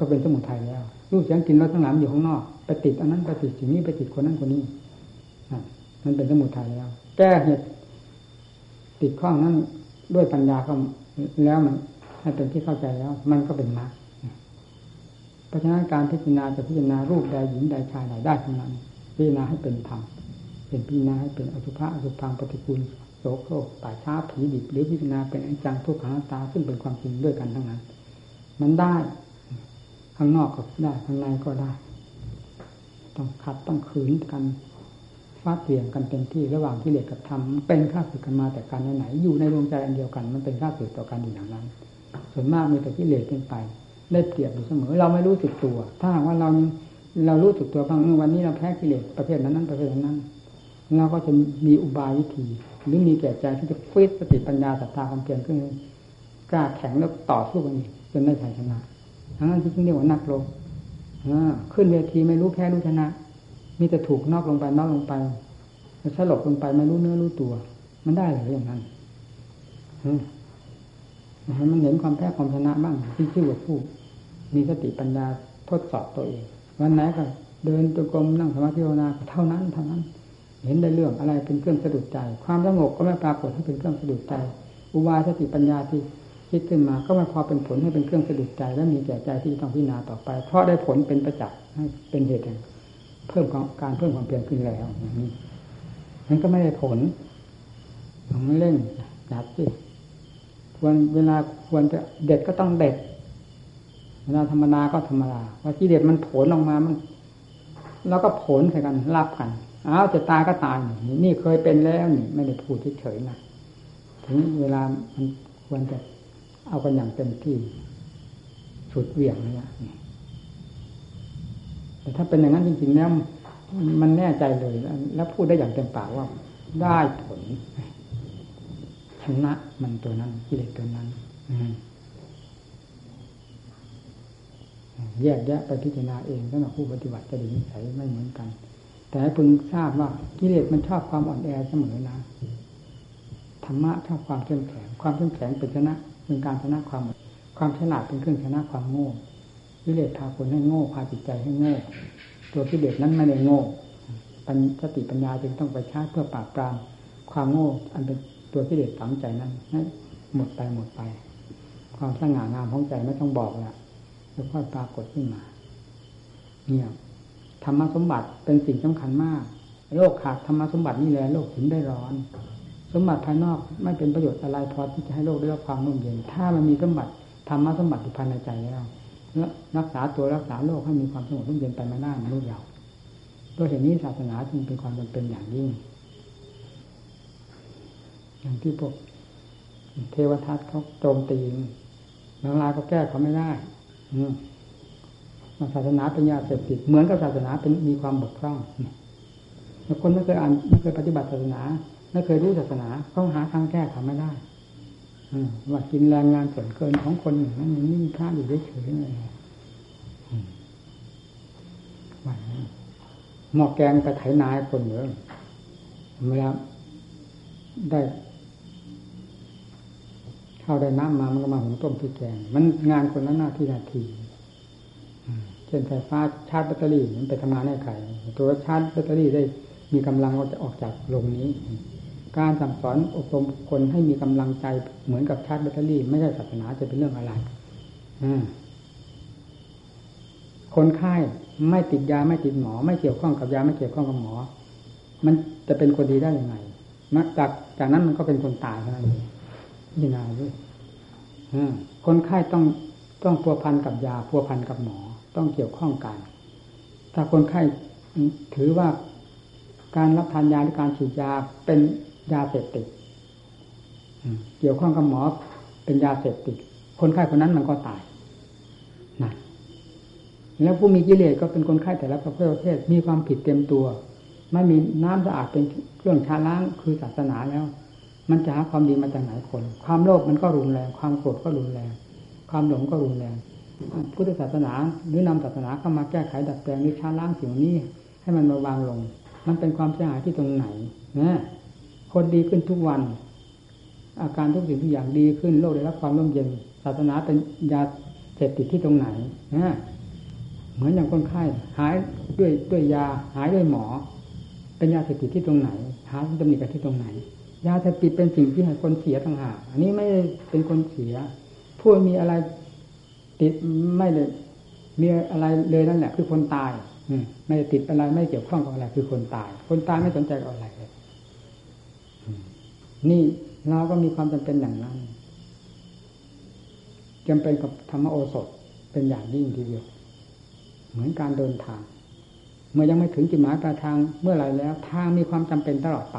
Speaker 1: ก็เป็นสมุทัยแล้ว รูปเสียงกลิ่นรสทั้งหลายอยู่ข้างนอกไปติดอันนั้นไปติดสิ่งนี้ไปติดคนนั้นคนนี้มันเป็นสมุทัยแล้ว แก้เหตุ ติดข้องนั้นด้วยปัญญาก็แล้วมันให้เป็นที่เข้าใจแล้ว มันก็เป็นมรรคเพราะฉะนั้นการพิจารณาจะพิจารณารูปใดหญิงใดชายใดได้ทั้งนั้น พิจารณาให้เป็นธรรมเป็นพิจารณาให้เป็นอสุภะอสุพังปฏิกูลโสโครกป่าช้าผีดิบหรือพิจารณาเป็นอนิจจังทุกขังตาซึ่งเป็นความจริงด้วยกันทั้งนั้น มันได้ ข้างนอกก็ได้ข้างในก็ได้ ต้องขัดต้องขืนกันาดเปลี่ยนกันเต็มที่ระหว่างที่เลสกับธรรมเป็นข้าศึกกันมาแต่การไหนอยู่ในดวงใจอันเดียวกัน มันเป็นข้าศึกต่อกันอยู่อย่างนั้น ส่วนมากมีแต่ที่เลสเป็นไปได้เปรียบอยู่เสมอ เราไม่รู้สึกตัว ถ้าหากว่าเราเรารู้สึกตัวบ้างวันนี้เราแพ้กิเลสประเภทนั้นนั้นประเภทนั้นเราก็จะมีอุบายวิธี หรือมีแก่ใจที่จะฟิตสติปัญญาศรัทธาความเพียรขึ้นกล้าแข็งแล้วต่อสู้กันอีกจนได้ชัยชนะทั้งนั้นที่เรียกว่านักลบขึ้นเวทีไม่รู้แพ้รู้ชนะ มีแต่ถูกนอกลงไปนอกลงไปสลบลงไปไม่รู้เนื้อรู้ตัว มันได้หรืออย่างนั้นมันเห็นความแพ้ความชนะบ้างที่ชื่อว่าผู้ มีสติปัญญาทดสอบตัวเอง วันไหนก็เดินตัวกลมนั่งสมาธิภาวนาเท่านั้นเท่านั้น เห็นได้เรื่องอะไรเป็นเครื่องสะดุดใจ ความสงบก็ไม่ปรากฏให้เป็นเครื่องสะดุดใจ อุบายสติปัญญาที่คิดขึ้นมาก็ไม่พอเป็นผลให้เป็นเครื่องสะดุดใจ และมีแก่ใจที่ต้องพิจารณาต่อไป เพราะได้ผลเป็นประจักษ์เป็นเหตุแห่ง เพิ่มการเพิ่มความเพียรขึ้นแล้วนี้มันก็ไม่ได้ผลต้องเล่นดับสิควรเวลาควรจะเด็ดก็ต้องเด็ดเวลาธรรมดาก็ธรรมดาว่าที่เด็ดมันผลออกมามัน แล้วก็ผลใส่กันรับกันอ้าวจะตายก็ตายนี่นี่เคยเป็นแล้วนี่ไม่ได้พูดเฉยๆนะถึงเวลามันควรจะเอากันอย่างเต็มที่สุดเหวี่ยงเนี่ย แต่ถ้าเป็นอย่างนั้นจริงๆแล้วมันแน่ใจเลยแล้วพูดได้อย่างเต็มปากว่า ได้ผลชนะมันตัวนั้นกิเลสตัวนั้นแยกแยะไปพิจารณาเองสำหรับผู้ปฏิบัติจะดีนิสัยไม่เหมือนกัน แต่ให้พึงทราบว่ากิเลสมันชอบความอ่อนแอเสมอนะธรรมะชอบความเข้มแข็ง ความเข้มแข็งเป็นชนะเป็นการชนะความความฉลาดเป็นเครื่องชนะความโง่ กิเลสพาคนให้โง่พาจิตใจให้โง่ ตัวกิเลสนั้นไม่ได้โง่ปัญสติปัญญาจึงต้องไปชาเพื่อปราบปรามความโง่ อันเป็นตัวกิเลสฝังใจนั้นให้หมดไปหมดไป ความสง่างามของใจไม่ต้องบอกละจะค่อยปรากฏขึ้นมา เนี่ยธรรมสมบัติเป็นสิ่งสำคัญมาก โลกขาดธรรมสมบัตินี่แหละโลกถึงได้ร้อน สมบัติภายนอกไม่เป็นประโยชน์อะไรพอที่จะให้โลกได้รับความร่มเย็น ถ้ามันมีสมบัติธรรมสมบัติภายในใจแล้ว รักษาตัวรักษาโลกให้มีความสงบร่มเย็นไปไม่ได้มนุษย์เราด้วยเหตุนี้ศาสนาจึงเป็นความจำเป็นอย่างยิ่ง อย่างที่พวกเทวทัตเขาโจมตีบางรายก็แก้เขาไม่ได้ อืศาสนาเป็นยาเสพติดเหมือนกับศาสนาเป็นมีความบกพร่องแล้วคนไม่เคยอ่านไม่เคยปฏิบัติศาสนา ไม่เคยรู้ศาสนาเขาหาทางแก้เขาไม่ได้ ว่ากินแรงงานส่วนเกินของคนอย่งนั้นนี่มีพระอยู่เฉยๆเลยว่าหม้อแกงกระไถนายคนเยอะเวลาได้ข้าวได้น้ำมามันก็มาหุงต้มพริกแกง มันงานคนละหน้าที่นาทีเช่นไฟฟ้าชาร์จแบตเตอรี่มันไปทำงานให้ใครตัวชาร์จแบตเตอรี่ได้มีกำลังก็จะออกจากโรงนี้ การสั่งสอนอบรมคนให้มีกำลังใจเหมือนกับชาร์จแบตเตอรี่ ไม่ใช่ศาสนาจะเป็นเรื่องอะไรคนไข้ไม่ติดยาไม่ติดหมอ ไม่เกี่ยวข้องกับยาไม่เกี่ยวข้องกับหมอ มันจะเป็นคนดีได้ยังไงนักจากจากนั้นมันก็เป็นคนตายเท่านั้นเองยี่นาด้วยคนไข้ต้องต้องพัวพันกับยาพัวพันกับหมอ ต้องเกี่ยวข้องกัน ถ้าคนไข้ถือว่าการรับทานยาหรือการฉีดยาเป็น ยาเสพติดเกี่ยวข้องกับหมอเป็นยาเสพติด คนไข้คนนั้นมันก็ตายนะแล้วผู้มีกิเลสก็เป็นคนไข้แต่ละประเภทมีความผิดเต็มตัว ไม่มีน้ำสะอาดเป็นเครื่องชาล้างคือศาสนาแล้ว มันจะหาความดีมาจากไหนคน ความโลภมันก็รุนแรง ความโกรธก็รุนแรง ความหลงก็รุนแรงพุทธศาสนาหรือนำศาสนาเข้ามาแก้ไขดัดแปลงนิชาล้างสิ่งนี้ ให้มันมาวางลง มันเป็นความเสียหายที่ตรงไหนนะ คนดีขึ้นทุกวัน อาการทุกสิ่งทุกอย่างดีขึ้นโลกได้รับความร่มเย็นศาสนาเป็นยาเสพติดที่ตรงไหนนะเหมือนอย่างคนไข้หายด้วยด้วยยาหายด้วยหมอ เป็นยาเสพติดที่ตรงไหนหาตำหนิกันที่ตรงไหน ยาเสพติดเป็นสิ่งที่ให้คนเสียต่างหากอันนี้ไม่เป็นคนเสียผู้มีอะไรติดไม่เลยมีอะไรเลยนั่นแหละ คือคนตายไม่ติดอะไรไม่เกี่ยวข้องกับอะไร คือคนตาย คนตายไม่สนใจกับอะไรเลย นี่เราก็มีความจำเป็นอย่างนั้นจำเป็นกับธรรมโอสถเป็นอย่างยิ่งทีเดียว เหมือนการเดินทาง เมื่อยังไม่ถึงจุดหมายปลายทางเมื่อไรแล้วทางมีความจำเป็นตลอดไป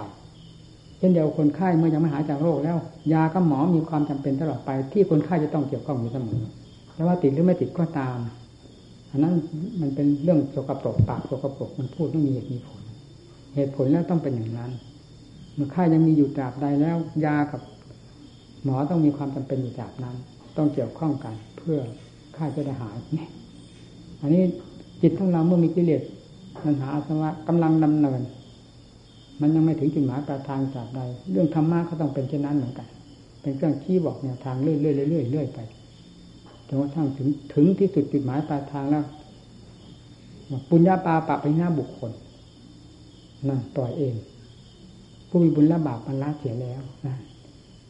Speaker 1: เช่นเดียวคนไข้เมื่อยังไม่หายจากโรคแล้ว ยากับหมอมีความจำเป็นตลอดไป ที่คนไข้จะต้องเกี่ยวข้องอยู่เสมอแต่ว่าติดหรือไม่ติดก็ตามอันนั้นมันเป็นเรื่องโสกปรกปากโสกปรกมันพูดไม่มีเหตุมีผล เหตุผลแล้วต้องเป็นอย่างนั้น เมื่อค่ายังมีอยู่ตราบใดแล้ว ยากับหมอต้องมีความจำเป็นอยู่ตราบนั้น ต้องเกี่ยวข้องกัน เพื่อค่าจะได้หายนี่อันนี้จิตของเราเมื่อมีกิเลสปัญหาอาสวะกำลังดำเนิน มันยังไม่ถึงจุดหมายปลายทางจากใด เรื่องธรรมะก็ต้องเป็นเช่นนั้นเหมือนกัน เป็นเครื่องชี้บอกแนวทางเรื่อยๆเรื่อยๆเรื่อยไปจนกระทั่งถึงถึงที่สุดจุดหมายปลายทางแล้วปุญญาปาปะไปหน้าบุคคลนั่นปล่อยเอง ผู้มีบุญละบาปมันละเสียแล้วนะ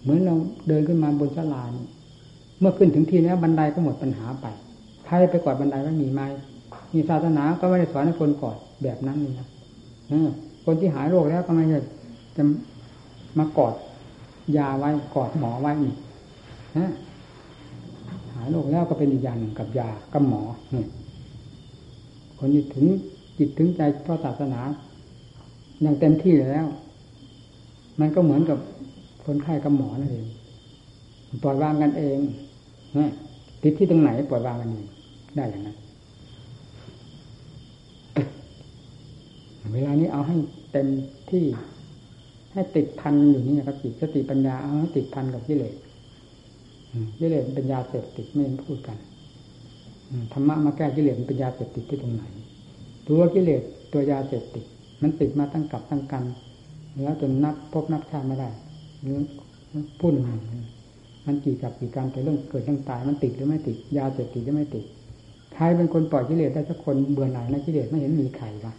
Speaker 1: เหมือนเราเดินขึ้นมาบนสลานเมื่อขึ้นถึงที่แล้วบันไดก็หมดปัญหาไปใครไปกอดบันไดไม่มีไหมมีศาสนาก็ไม่ได้สอนให้คนกอดแบบนั้นนี่นะคนที่หายโรคแล้วก็ไม่ใช่จะมากอดยาไว้กอดหมอไว้นี่หายโรคแล้วก็เป็นอีกอย่างหนึ่งกับยากับหมอนี่คนที่ถึงจิตถึงใจเพราะศาสนาอย่างเต็มที่แล้ว มันก็เหมือนกับคนไข้กับหมอนั่นเองปล่อยวางกันเองนะติดที่ตรงไหนปล่อยวางกันเองได้อย่างนั้นเวลานี้เอาให้เต็มที่ ให้ติดพันอยู่นี่นะครับจิตสติปัญญาเอาให้ติดพันกับกิเลสกิเลสเป็นยาเสพติดไม่พูดกันธรรมะมาแก้กิเลสเป็นยาเสพติดที่ตรงไหนตัวกิเลสตัวยาเสพติด มันติดมาตั้งกับตั้งกัน แล้วจนนับพบนับชาติไม่ได้พุ่นมันกี่กับกี่การแต่เรื่องเกิดเรื่องตายมันติดหรือไม่ติด ยาเสพติดหรือไม่ติดใครเป็นคนปล่อยกิเลสได้สักคนเบื่อหน่ายในกิเลสไม่เห็นมีใครวะ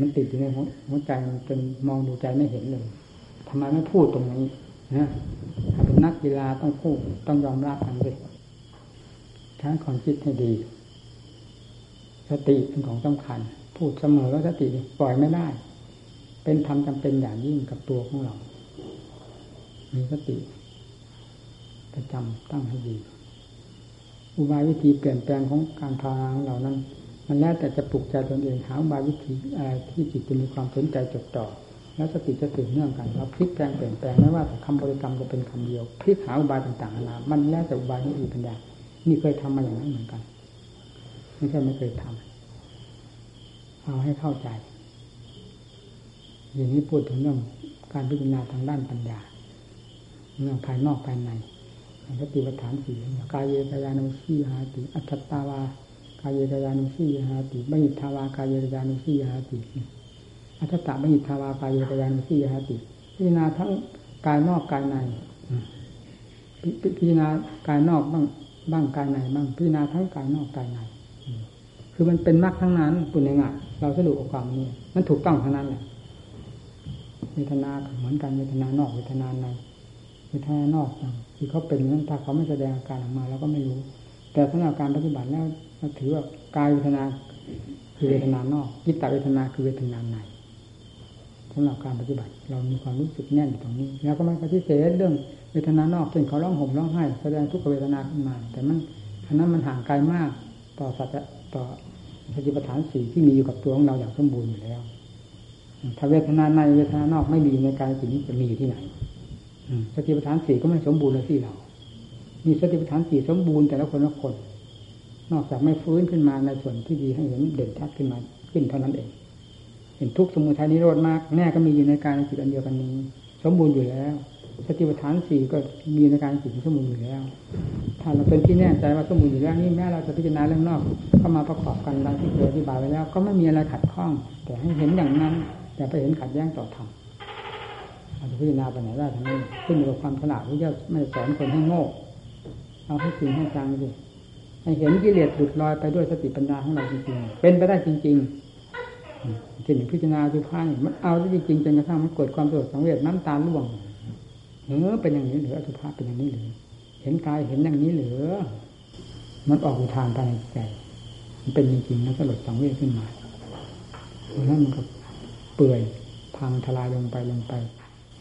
Speaker 1: มันติดอยู่ในหัวใจมันจนมองดูใจไม่เห็นเลยทำไมไม่พูดตรงนี้นะถ้าเป็นนักกีฬาต้องพูดต้องยอมรับกันด้วยใช้ความคิดให้ดี สติเป็นของสำคัญ พูดเสมอแล้วสติปล่อยไม่ได้ เป็นธรรมจำเป็นอย่างยิ่งกับตัวของเรา มีสติประจำตั้งให้ดีอุบายวิธีเปลี่ยนแปลงของการภาวนาของเรานั้น มันแล้วแต่จะปลุกใจตนเองหาอุบายวิธีที่จิตจะมีความสนใจจดจ่อแล้วสติจะตื่นเนื่องกันเราพลิกแปลงเปลี่ยนแปลงไม่ว่าแต่คำบริกรรมจะเป็นคำเดียวพลิกหาอุบายต่างๆนานามันแล้วแต่อุบายนี้อีปัญญานี่เคยทำมาอย่างนั้นเหมือนกันไม่ใช่ไม่เคยทำเอาให้เข้าใจ อย่างนี้พูดถึงเรื่องการพิจารณาทางด้านปัญญาเรื่องภายนอกภายในสติปัฏฐานสี่กายเยกายานุสีหาติ อัตตาวากายเยกายานุสีหาติบัญญิทาวากายเยกายานุสีหาติอัตตะบัญญิทาวากายเยกายานุสีหาติ พิจารณาทั้งกายนอกกายในพิจารณากายนอกบ้างบ้างกายในบ้างพิจารณาทั้งกายนอกกายในคือมันเป็นมรรคทั้งนั้นคุณยังไงเราสรุปออกความนี้มันถูกต้องทั้งนั้นแหละ เวทนาเหมือนกันเวทนานอกเวทนาในเวทนานอกที่เขาเป็นนั้นถ้าเขาไม่แสดงอาการออกมาเราก็ไม่รู้ แต่สำหรับการปฏิบัติแล้วเราถือว่ากายเวทนาคือเวทนานอกจิตตเวทนาคือเวทนาในสำหรับการปฏิบัติ เรามีความรู้สึกแน่นอยู่ตรงนี้ แล้วก็ไม่ปฏิเสธเรื่องเวทนานอกเช่นเขาร้องห่มร้องไห้แสดงทุกขเวทนาขึ้นมา แต่มันอันนั้นมันห่างไกลมากต่อสัจต่อสติปัฏฐานสี่ที่มีอยู่กับตัวของเราอย่างสมบูรณ์อยู่แล้ว ถ้าเวทนาในเวทนานอกไม่มีในกายสิ่งนี้จะมีอยู่ที่ไหนสติปัฏฐานสี่ก็ไม่สมบูรณ์เลยที่เรา มีสติปัฏฐานสี่สมบูรณ์แต่ละคนละคน นอกจากไม่ฟื้นขึ้นมาในส่วนที่ดีให้เห็นเด่นชัดขึ้นมาขึ้นเท่านั้นเองเห็นทุกสมุทัยนิโรธมากแน่ก็มีอยู่ในกายในจิตอันเดียวกันนี้ สมบูรณ์อยู่แล้ว สติปัฏฐานสี่ก็มีในการจิตสมบูรณ์อยู่แล้ว ถ้าเราเป็นที่แน่ใจว่าสมบูรณ์อยู่แล้วนี่แม้เราจะพิจารณาเรื่องนอกเข้ามาประกอบกันดังที่เคยอธิบายไว้แล้ว ก็ไม่มีอะไรขัดข้อง แต่ให้เห็นอย่างนั้น อย่าไปเห็นขัดแย้งต่อธรรมอาจจะพิจารณาไปไหนได้ทั้งนี้ขึ้นอยู่กับความฉลาดที่จะไม่สอนคนให้โง่เอาให้จริงให้จังสิให้เห็นกิเลสหลุดลอยไปด้วยสติปัญญาของเราจริงๆเป็นไปได้จริงๆเช่นพิจารณาสุภาพมันเอาได้จริงจนกระทั่งมันเกิดความสลดสังเวชน้ำตาล่วงเออเป็นอย่างนี้หรืออสุภาพเป็นอย่างนี้หรือเห็นกายเห็นอย่างนี้หรือมันออกอุทานภายในใจ มันเป็นจริงๆแล้วสลดสังเวชขึ้นมาแล้วมันก็ เปื่อยพังทลายลงไปลงไป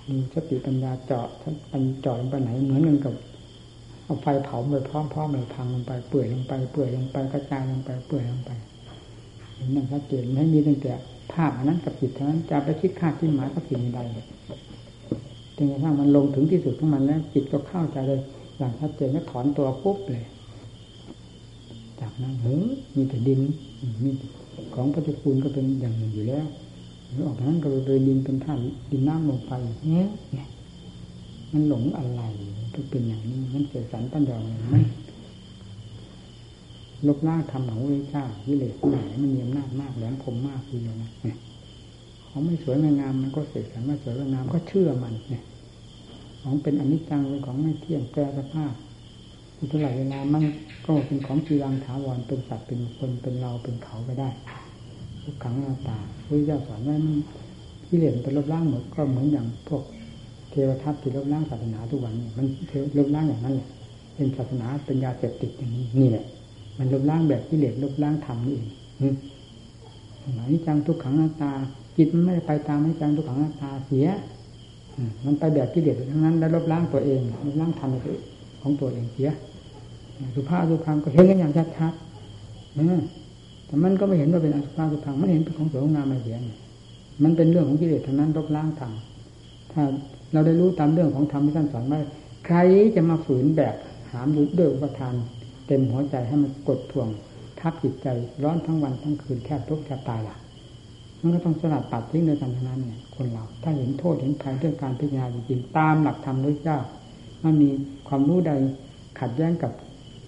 Speaker 1: มีสติปัญญาเจาะปัญเจาะลงไปไหนเหมือนกันกับเอาไฟเผาไปพร้อมๆเลยพังลงไปเปื่อยลงไปเปื่อยลงไปกระจายลงไปเปื่อยลงไปเห็นอย่างชัดเจนไม่มีตั้งแต่ภาพอันนั้นกับจิตเท่านั้นจะไปคิดคาดที่หมายกับสิ่งใดจนกระทั่งมันลงถึงที่สุดของมันแล้วจิตก็เข้าใจเลยอย่างชัดเจนก็ถอนตัวปุ๊บเลย จากนั้นเฮ้ยมีแต่ดินมีของปฏิคูลก็เป็นอย่างหนึ่งอยู่แล้ว ออกนั้นก็เลยดินเป็นท่าดินน้ำลงไปเนี่ยมันหลงอะไรก็เป็นอย่างนี้ มันเสียสันปัญญามันลบล้างทำของวิชาวิเลศไหนมันมีอำนาจมากแหลมคมมากทีเดียวนะของไม่สวยไม่งามมันก็เสียสันไม่สวยไม่งามก็เชื่อมันเนี่ยของเป็นอนิจจังเป็นของไม่เที่ยงแปรสภาพเท่าไหร่เวลามันก็เป็นของจีรังถาวรเป็นสัตว์เป็นคนเป็นเราเป็นเขาก็ได้ ทุกขังหน้าตาพระเจ้าสอนว่าที่เลือเป็นลบล้างหมดก็เหมือนอย่างพวกเทวทัตที่ลบล้างศาสนาทุกวันนี้มันลบล้างอย่างนั้นแหละเป็นศาสนาเป็นยาเสพติดอย่างนี้นี่แหละมันลบล้างแบบที่เลือลบล้างธรรมนี่เองหมายจังทุกขังหน้าตา จิตมันไม่ไปตามให้จังทุกขังหน้าตาเสียมันไปแบบที่เลือทั้งนั้น แล้วลบล้างตัวเองลบล้างธรรมของตัวเองเสียสุภาพสุภาพก็เห็นกันอย่างชัดๆแต่ มันก็ไม่เห็นว่าเป็นอสุภะสุพังมันเห็นเป็นของสวยงามมาเสียมันเป็นเรื่องของกิเลสทั้งนั้นลบล้างทางถ้าเราได้รู้ตามเรื่องของธรรมที่ท่านสอนว่าใครจะมาฝืนแบบหามยุดด้วยอุปทาน เต็มหัวใจให้มันกดท่วง ทับจิตใจร้อนทั้งวันทั้งคืนแทบทุกข์แทบตายละมันก็ต้องสลัดตัดทิ้งโดยกันทั้งนั้นเนี่ยคนเรา ถ้าเห็นโทษเห็นภัยด้วยการพิจารณาจริงๆตามหลักธรรมพระเจ้ามันมีความรู้ใดขัดแย้งกับ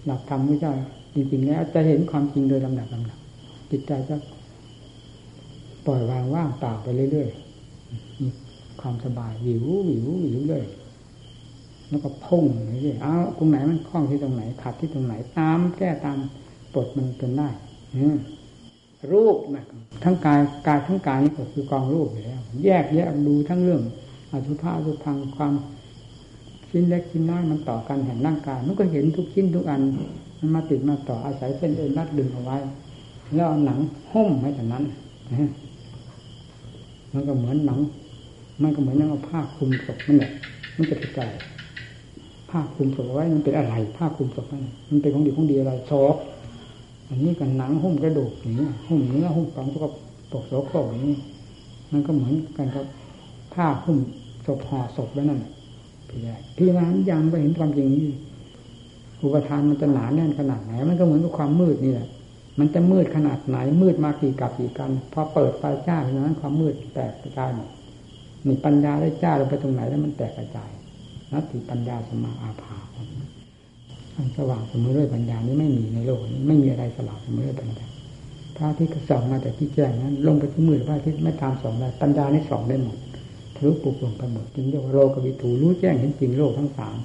Speaker 1: หลักธรรมพระเจ้าจริงๆแล้วจะเห็นความจริงโดยลำดับลำดับ จิตใจจะปล่อยวางว่างเปล่าไปเรื่อยๆมีความสบายวิววิววิวเลยแล้วก็พุ่งเรื่อยๆเอาตรงไหนมันคล้องที่ตรงไหนขัดที่ตรงไหนตาม แก้ตามปลดมันจนได้รูปนะทั้งกายกายทั้งกายนี่ก็คือกองรูปอยู่แล้ว แยกแยะดูทั้งเรื่องอสุภะอสุพังความชิ้นเล็กชิ้นน้อยมันต่อกันแห่งร่างกายมันก็เห็นทุกชิ้นทุกอัน มันมาติดมาต่ออาศัยเส้นเอ็นรัดดึงเอาไว้ แล้วหนังหุ้มไว้จานั้นมันก็เหมือนหนัง มันก็เหมือนนั่งเอาผ้าคลุมศพนั่นแหละมันจะกระจายผ้าคลุมศพไว้มันเป็นอะไร ผ้าคลุมศพนั่นมันเป็นของดีของดีอะไรศพอันนี้กันหนังหุ้มกระดูกอย่างนี้หุ้มเนื้อหุ้มของก็ปกโสโครกอย่างนี้ มันก็เหมือนกันกับผ้าหุ้มศพห่อศพไว้นั่นพี่ใหญ่พี่นั้นยังไปเห็นความจริงนี่อุปทานมันจะหนาแน่นขนาดไหน มันก็เหมือนกับความมืดนี่แหละ มันจะมืดขนาดไหน มืดมากี่กับกี่กัน พอเปิดไฟจ้าเพราะนั้นความมืดแตกกระจายหมดมีปัญญาได้จ้าลงไปตรงไหนแล้วมันแตกกระจายนัตติปัญญาสมาอาภาอันสว่างเสมอด้วยปัญญานี้ไม่มีในโลกนี้ไม่มีอะไรสว่างเสมอด้วยปัญญาพระที่ส่องมาแต่ที่แจ้งนั้น ลงไปที่มืดพระที่ไม่ตามส่องได้ปัญญานี่ส่องได้หมดทะลุปุกลงไปหมดจึงเรียกว่าโลกวิถูรู้แจ้งเห็นจริงโลกทั้งสาม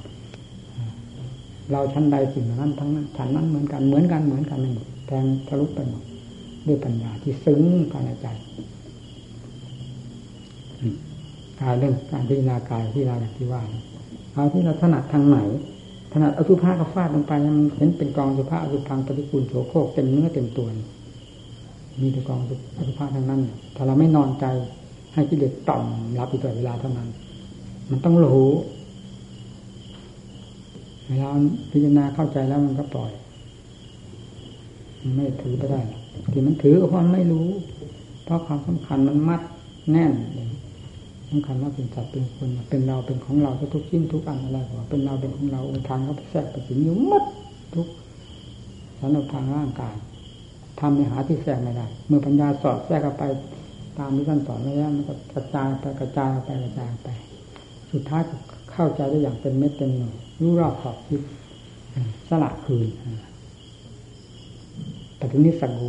Speaker 1: เราชั้นใดสิ่งนั้นทั้งนั้นชั้นนั้นเหมือนกันเหมือนกันเหมือนกันหมด แทงทะลุไปหมดด้วยปัญญาที่ซึ้งภายในใจการเรื่องการพิจารณากายพิจารณาที่ว่าเอาที่เราถนัดทางไหนถนัดอสุภะก็ฟาดลงไปมันเห็นเป็นกองอสุภะอสุพังปฏิกูลโสโครกเต็มเนื้อเต็มตัวมีแต่กองอสุภะทั้งนั้นถ้าเราไม่นอนใจให้กิเลสต่อมรับอยู่ตลอดเวลาเท่านั้น มันต้องรู้เวลาพิจารณาเข้าใจแล้วมันก็ปล่อย ไม่ถือไปได้ที่มันถือเพราะมันไม่รู้ เพราะความสำคัญมันมัดแน่นสำคัญว่าเป็นสัตว์เป็นคนเป็นเราเป็นของเราทุกชิ้นทุกอันอะไรก็เป็นเราเป็นของเราองค์ทางเขาแทรกไปถึงอยู่มัดทุกสารพังร่างกายทำในหาที่แทรกไม่ได้ เมื่อปัญญาสอดแทรกเข้าไปตามที่ท่านสอนไว้แล้วมันก็กระจายไปกระจายไปกระจายไป สุดท้ายเข้าใจได้อย่างเป็นเม็ดเต็มหน่วยรู้รอบขอบคิดสละคืน แต่ทีนี้สังโก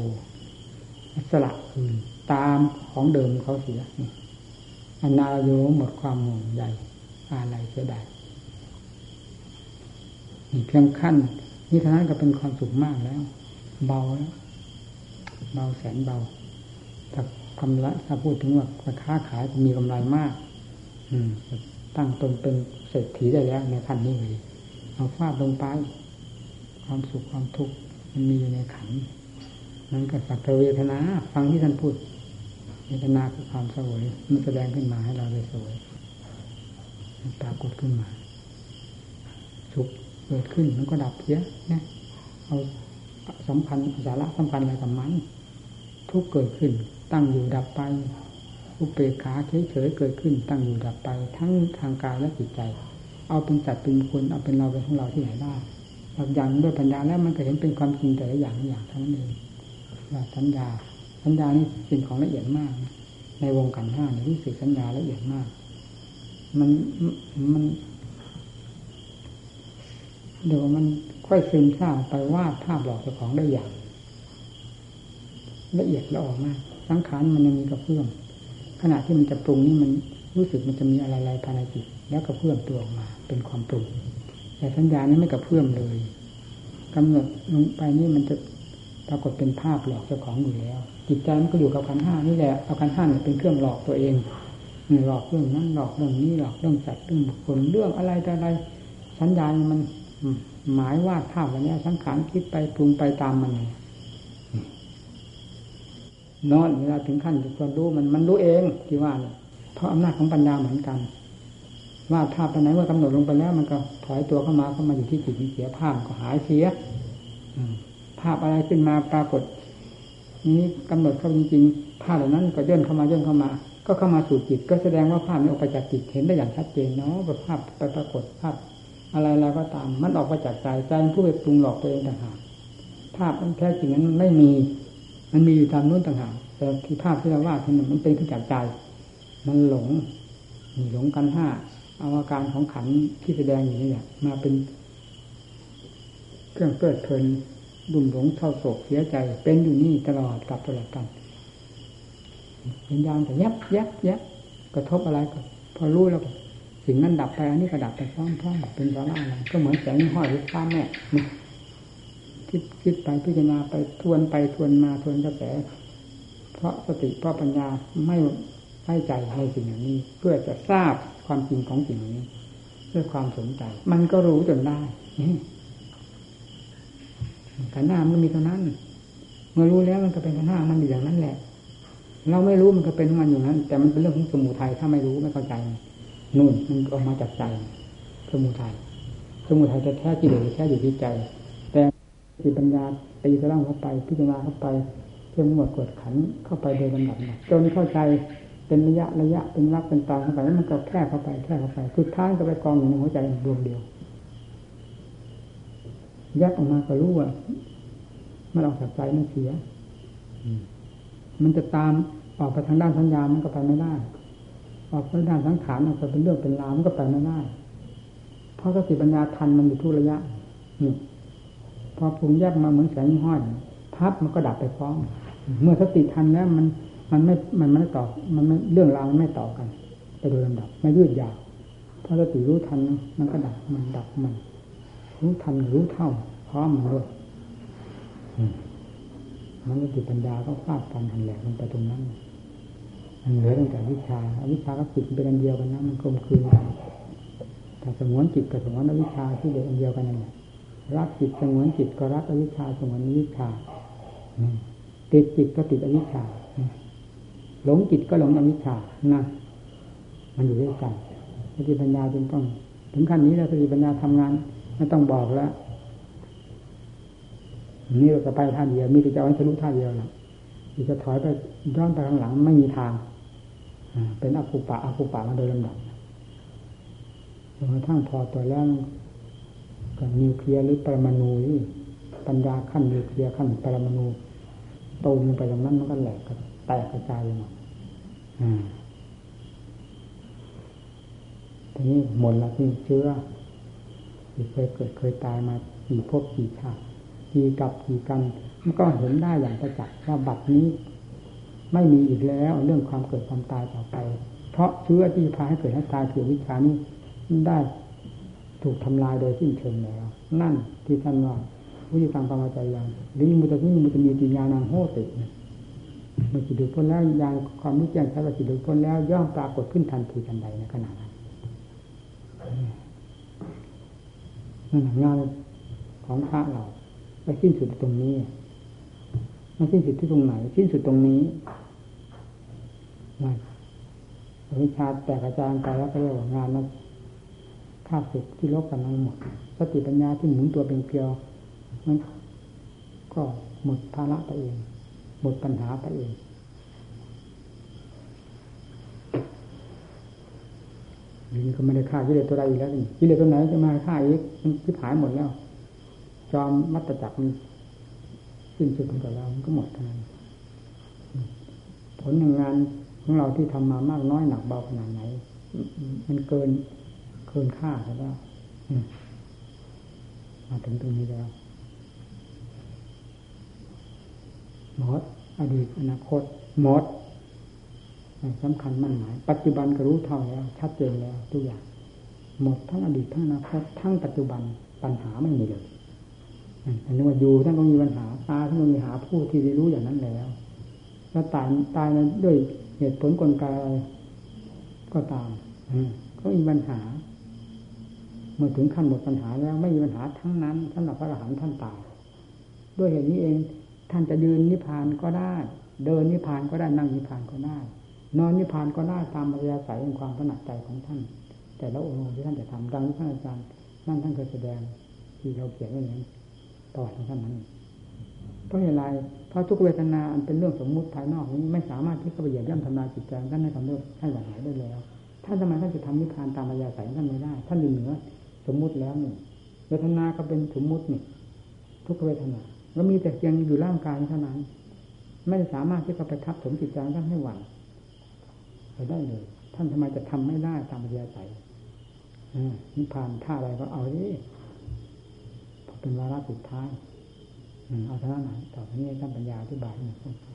Speaker 1: สละคืนตามของเดิมเขาเสียอนาโยหมดความห่วงใยอะไรเสียดายเพียงขั้นนี้เท่านั้นก็เป็นความสุขมากแล้ว เบาแล้วเบาแสนเบาถ้ากำไรถ้าพูดถึงว่าค้าขายมีกำไรมาก อืม ตั้งตนเป็นเศรษฐีได้แล้วในขั้นนี้เลยเอาฟาดลงไป ความสุขความทุกข์มันมีอยู่ในขัน นั้นก็สักเวทนาฟังที่ท่านพูดเวทนาคือความสวยมันแสดงขึ้นมาให้เราได้สวยปรากฏขึ้นมาสุขเกิดขึ้นมันก็ดับเสียนะเอาสัมพันธ์สาระสัมพันธ์อะไรกับมันทุกเกิดขึ้น ตั้งอยู่ดับไปอุเปกขาเฉยๆเกิดขึ้น ตั้งอยู่ดับไป ทั้งทางกายและจิตใจ เอาเป็นจัดเป็นคนเอาเป็นเราเป็นของเราที่ไหนได้หลักอย่างด้วยปัญญาแล้วมันก็เห็นเป็นความจริงแต่ละอย่างอย่างทั้งนั้นเอง สัญญา สัญญานี่สิ่งของละเอียดมาก ในวงการห้าในที่สื่อสัญญาละเอียดมาก มันมันเดี๋ยวมันค่อยซึมซาบไปวาดภาพหลอกเจ้าของได้อย่าง ละเอียดละออกมาก สังขารมันยังมีกระเพื่อมขณะที่มันจะปรุงนี่มันรู้สึกมันจะมีอะไรๆภายในจิตแล้วกระเพื่อมตัวออกมา เป็นความปรุงแต่สัญญานี้ไม่กระเพื่อมเลยกำหนดลงไปนี่มันจะ ปรากฏเป็นภาพหลอกเจ้าของอยู่แล้ว จิตใจมันก็อยู่กับขันห้านี่แหละเอาขันห้าเป็นเครื่องหลอกตัวเองหลอกเรื่องนั้นหลอกเรื่องนี้หลอกเรื่องสัตว์เรื่องบุคคลเรื่องอะไรแต่อะไรสัญญาณมันหมายวาดภาพอะไรนี้สังขารคิดไปปรุงไปตามมันนอนเวลาถึงขั้นจะรู้มันมันรู้เองที่ว่าเพราะอำนาจของปัญญาเหมือนกันวาดภาพไปไหนเมื่อกำหนดลงไปแล้ว มันก็ถอยตัวเข้ามาเข้ามาอยู่ที่จิตเสียภาพก็หายเสียาพอะไรขึ้นมาปรากฏ นี้กำหนดเข้าจริงๆภาพเหล่านั้นก็ย่นเข้ามาย่นเข้ามา ก็เข้ามาสู่จิต ก็แสดงว่าภาพนี้ออกไปจากจิตเห็นได้อย่างชัดเจนเนาะแบบภาพไปปรากฏภาพ อะไรแล้วก็ตาม มันออกมาจากใจใจผู้ไปปรุงหลอกตัวเองต่างหากภาพมันแท้จริงนั้นไม่มี มันมีอยู่ตามนู้นต่างหากแต่ที่ภาพที่เราวาดที่นั่นมันเป็นขึ้นจากใจ มันหลงมีหลงกันห้าอาการของขันที่แสดงอยู่นี่เนี่ยมาเป็นเครื่องเกิดเพลิน ดุ่มหลงเท่าโศกเสียใจ เป็นอยู่นี่ตลอดกับตลอดกันวิญญาณแต่ยับยับยับกระทบอะไรก็พอรู้แล้วก็สิ่งนั้นดับไปอันนี้ก็ดับไปพร้อมๆเป็นสาระอะไรก็เหมือนแสงห้อยหรือฟ้าแม่คิดคิดไปพิจารณาไปทวนไปทวนมาทวนกระแสเพราะสติเพราะปัญญาไม่ให้ใจในสิ่งนี้ เพื่อจะทราบความจริงของสิ่งนี้ด้วยความสนใจ มันก็รู้จนได้ ขันห้ามันมีเท่านั้น เมื่อรู้แล้วมันก็เป็นขันห้ามันอยู่อย่างนั้นแหละ เราไม่รู้มันก็เป็นของมันอยู่นั้น แต่มันเป็นเรื่องของสมุทัยถ้าไม่รู้ไม่เข้าใจนู่นมันออกมาจากใจสมุทัยสมุทัยจะแท้จิตหรือแท้อยู่ที่ใจ แต่จิตปัญญาตีสล่างเข้าไป พิจารณาเข้าไปเพื่อหมดกดขันเข้าไปโดยลำดับจนเข้าใจเป็นระยะระยะเป็นรักเป็นตาเข้าไปแล้วมันก็แค่เข้าไปแค่เข้าไปสุดท้ายก็ไปกองอยู่ในหัวใจดวงเดียว ยกออกมาก็รู้ว่ามันออกจากใจมันเสียมันจะตามออกไปทางด้านสัญญามันก็ไปไม่ได้ ออกไปด้านสังขารออกไปเป็นเรื่องเป็นราวมันก็ไปไม่ได้ เพราะสติปัญญาทันมันอยู่ทุระยะนี่พอปรุงแยกมาเหมือนแสงห้อยพับมันก็ดับไปพร้อม เมื่อสติทันแล้วมันมันไม่ มันไม่ต่อ มันไม่เรื่องราวมันไม่ต่อกัน ไปโดยลำดับ ไม่ยืดยาวพอสติรู้ทันมันก็ดับมันดับมัน รู้ทันรู้เท่าพร้อมมันด้วยมันสติปัญญาก็ฟาดฟันหันแหลกมันไปตรงนั้นมันเหลือตั้งแต่วิชาอวิชากับจิตเป็นอันเดียวกันนะมันกลมคืนกันแต่สงวนจิตกับสงวนอวิชาที่เดียวกันเดียวกันนั่นแหละรักจิตสงวนจิตก็รักอวิชาสงวนอวิชาติดจิตก็ติดอวิชชาหลงจิตก็หลงอวิชชานะมันอยู่ด้วยกันสติปัญญาจึงต้อง ถึงขั้นนี้แล้วสติปัญญาทำงาน ไม่ต้องบอกแล้วนี่เราจะไปท่าเดียวมีแต่จะเอาให้ทะลุท่าเดียวนะที่จะถอยไปย้อนไปข้างหลังไม่มีทางเป็นอภุปะอภุปะมาโดยลำดับจนกระทั่งพอตัวแล้วกับนิวเคลียร์หรือปรมาณูนี่ปัญญาขั้นนิวเคลียร์ขั้นปรมาณูโตลงไปตรงนั้นมันก็แหลกแตกกระจายหมดทีนี้หมดละที่เชื้อ ที่เคยเกิดเคยตายมากี่ภพกี่ชาติกี่กับกี่กันมันก็เห็นได้อย่างประจักษ์ว่าบัดนี้ ไม่มีอีกแล้วเรื่องความเกิดความตายต่อไป เพราะเชื้อที่พาให้เกิดให้ตายคือวิชานี้ได้ถูกทำลายโดยสิ้นเชิงแล้ว นั่นที่ท่านว่าวิธีการปรมาจายังลิมุตติมุตติมีติญาณังโหติเมื่อจิตดูพ้นแล้วยางความรู้แจ้งชัดว่าจิตดูพ้นแล้วย่อมปรากฏขึ้นทันทีทันใดในขณะนั้นนั่น งานของพระเราไปสิ้นสุดตรงนี้มันสิ้นสุดที่ตรงไหน สิ้นสุดตรงนี้นั่นวิชาแต่กระจายไปแล้วก็เรียกว่างานนั้นข้าศึกที่ลบกันทั้งหมดสติปัญญาที่หมุนตัวเป็นเกลียวมันก็หมดภาระไปเอง หมดปัญหาไปเอง นี่ก็ไม่ได้ฆ่ากิเลสตัวใดอีกแล้วนี่กิเลสตัวไหนจะมาฆ่าอีกมันทิพหายหมดแล้ว จอมมัตตจักรมันสิ้นสุดไปแล้วมันก็หมดเท่านั้นผลงานของเราที่ทำมามากน้อยหนักเบาขนาดไหน มันเกินเกินค่าแล้วมาถึงตรงนี้แล้วหมดอดีตอนาคตหมด สำคัญมั่นหมาย ปัจจุบันก็รู้เท่าแล้ว ชัดเจนแล้วทุกอย่าง หมดทั้งอดีตทั้งอนาคตทั้งปัจจุบันปัญหาไม่มีเลยอันนี้ว่าอยู่ท่านต้องมีปัญหาตาท่านต้องมีหาผู้ที่ได้รู้อย่างนั้นแล้วแล้วตายตายนั้นด้วยเหตุผลกลไกก็ตามก็มีปัญหา เมื่อถึงขั้นหมดปัญหาแล้ว ไม่มีปัญหาทั้งนั้นท่านหลับพระอรหันต์ท่านตายด้วยเหตุนี้เอง ท่านจะยืนนิพพานก็ได้ เดินนิพพานก็ได้นั่งนิพพานก็ได้ นอนนิพพานก็ได้ตามอริยสัยของความถนัดใจของท่าน แต่ละองค์ที่ท่านจะทำดังที่ท่านอาจารย์นั่นท่านเคยแสดงที่เราเขียนไว้อย่างนี้ต่อของท่านนั้นเพราะอะไรเพราะทุกเวทนาอันเป็นเรื่องสมมุติภายนอกนี้ไม่สามารถที่จะไปเหยียบย่ำทำลายจิตใจท่านให้ทำด้วยให้หวั่นไหวได้แล้วท่านทำไมท่านจะทำนิพพานตามปัญญาสายท่านไม่ได้ ท่านอยู่เหนือสมมุติแล้วนี่เวทนาก็เป็นสมมุตินี่ทุกเวทนาแล้วมีแต่เพียงอยู่ร่างกายเท่านั้น ไม่สามารถที่จะไปทับถมจิตใจท่านให้หวั่น ไปได้เลย ท่านทำไมจะทำไม่ได้ตามปัญญาสายนิพพานท่าอะไรก็เอาดิเป็นวาระสุดท้ายเอาท่าไหนต่อไปนี้ท่านปัญญาอธิบายให้ฟัง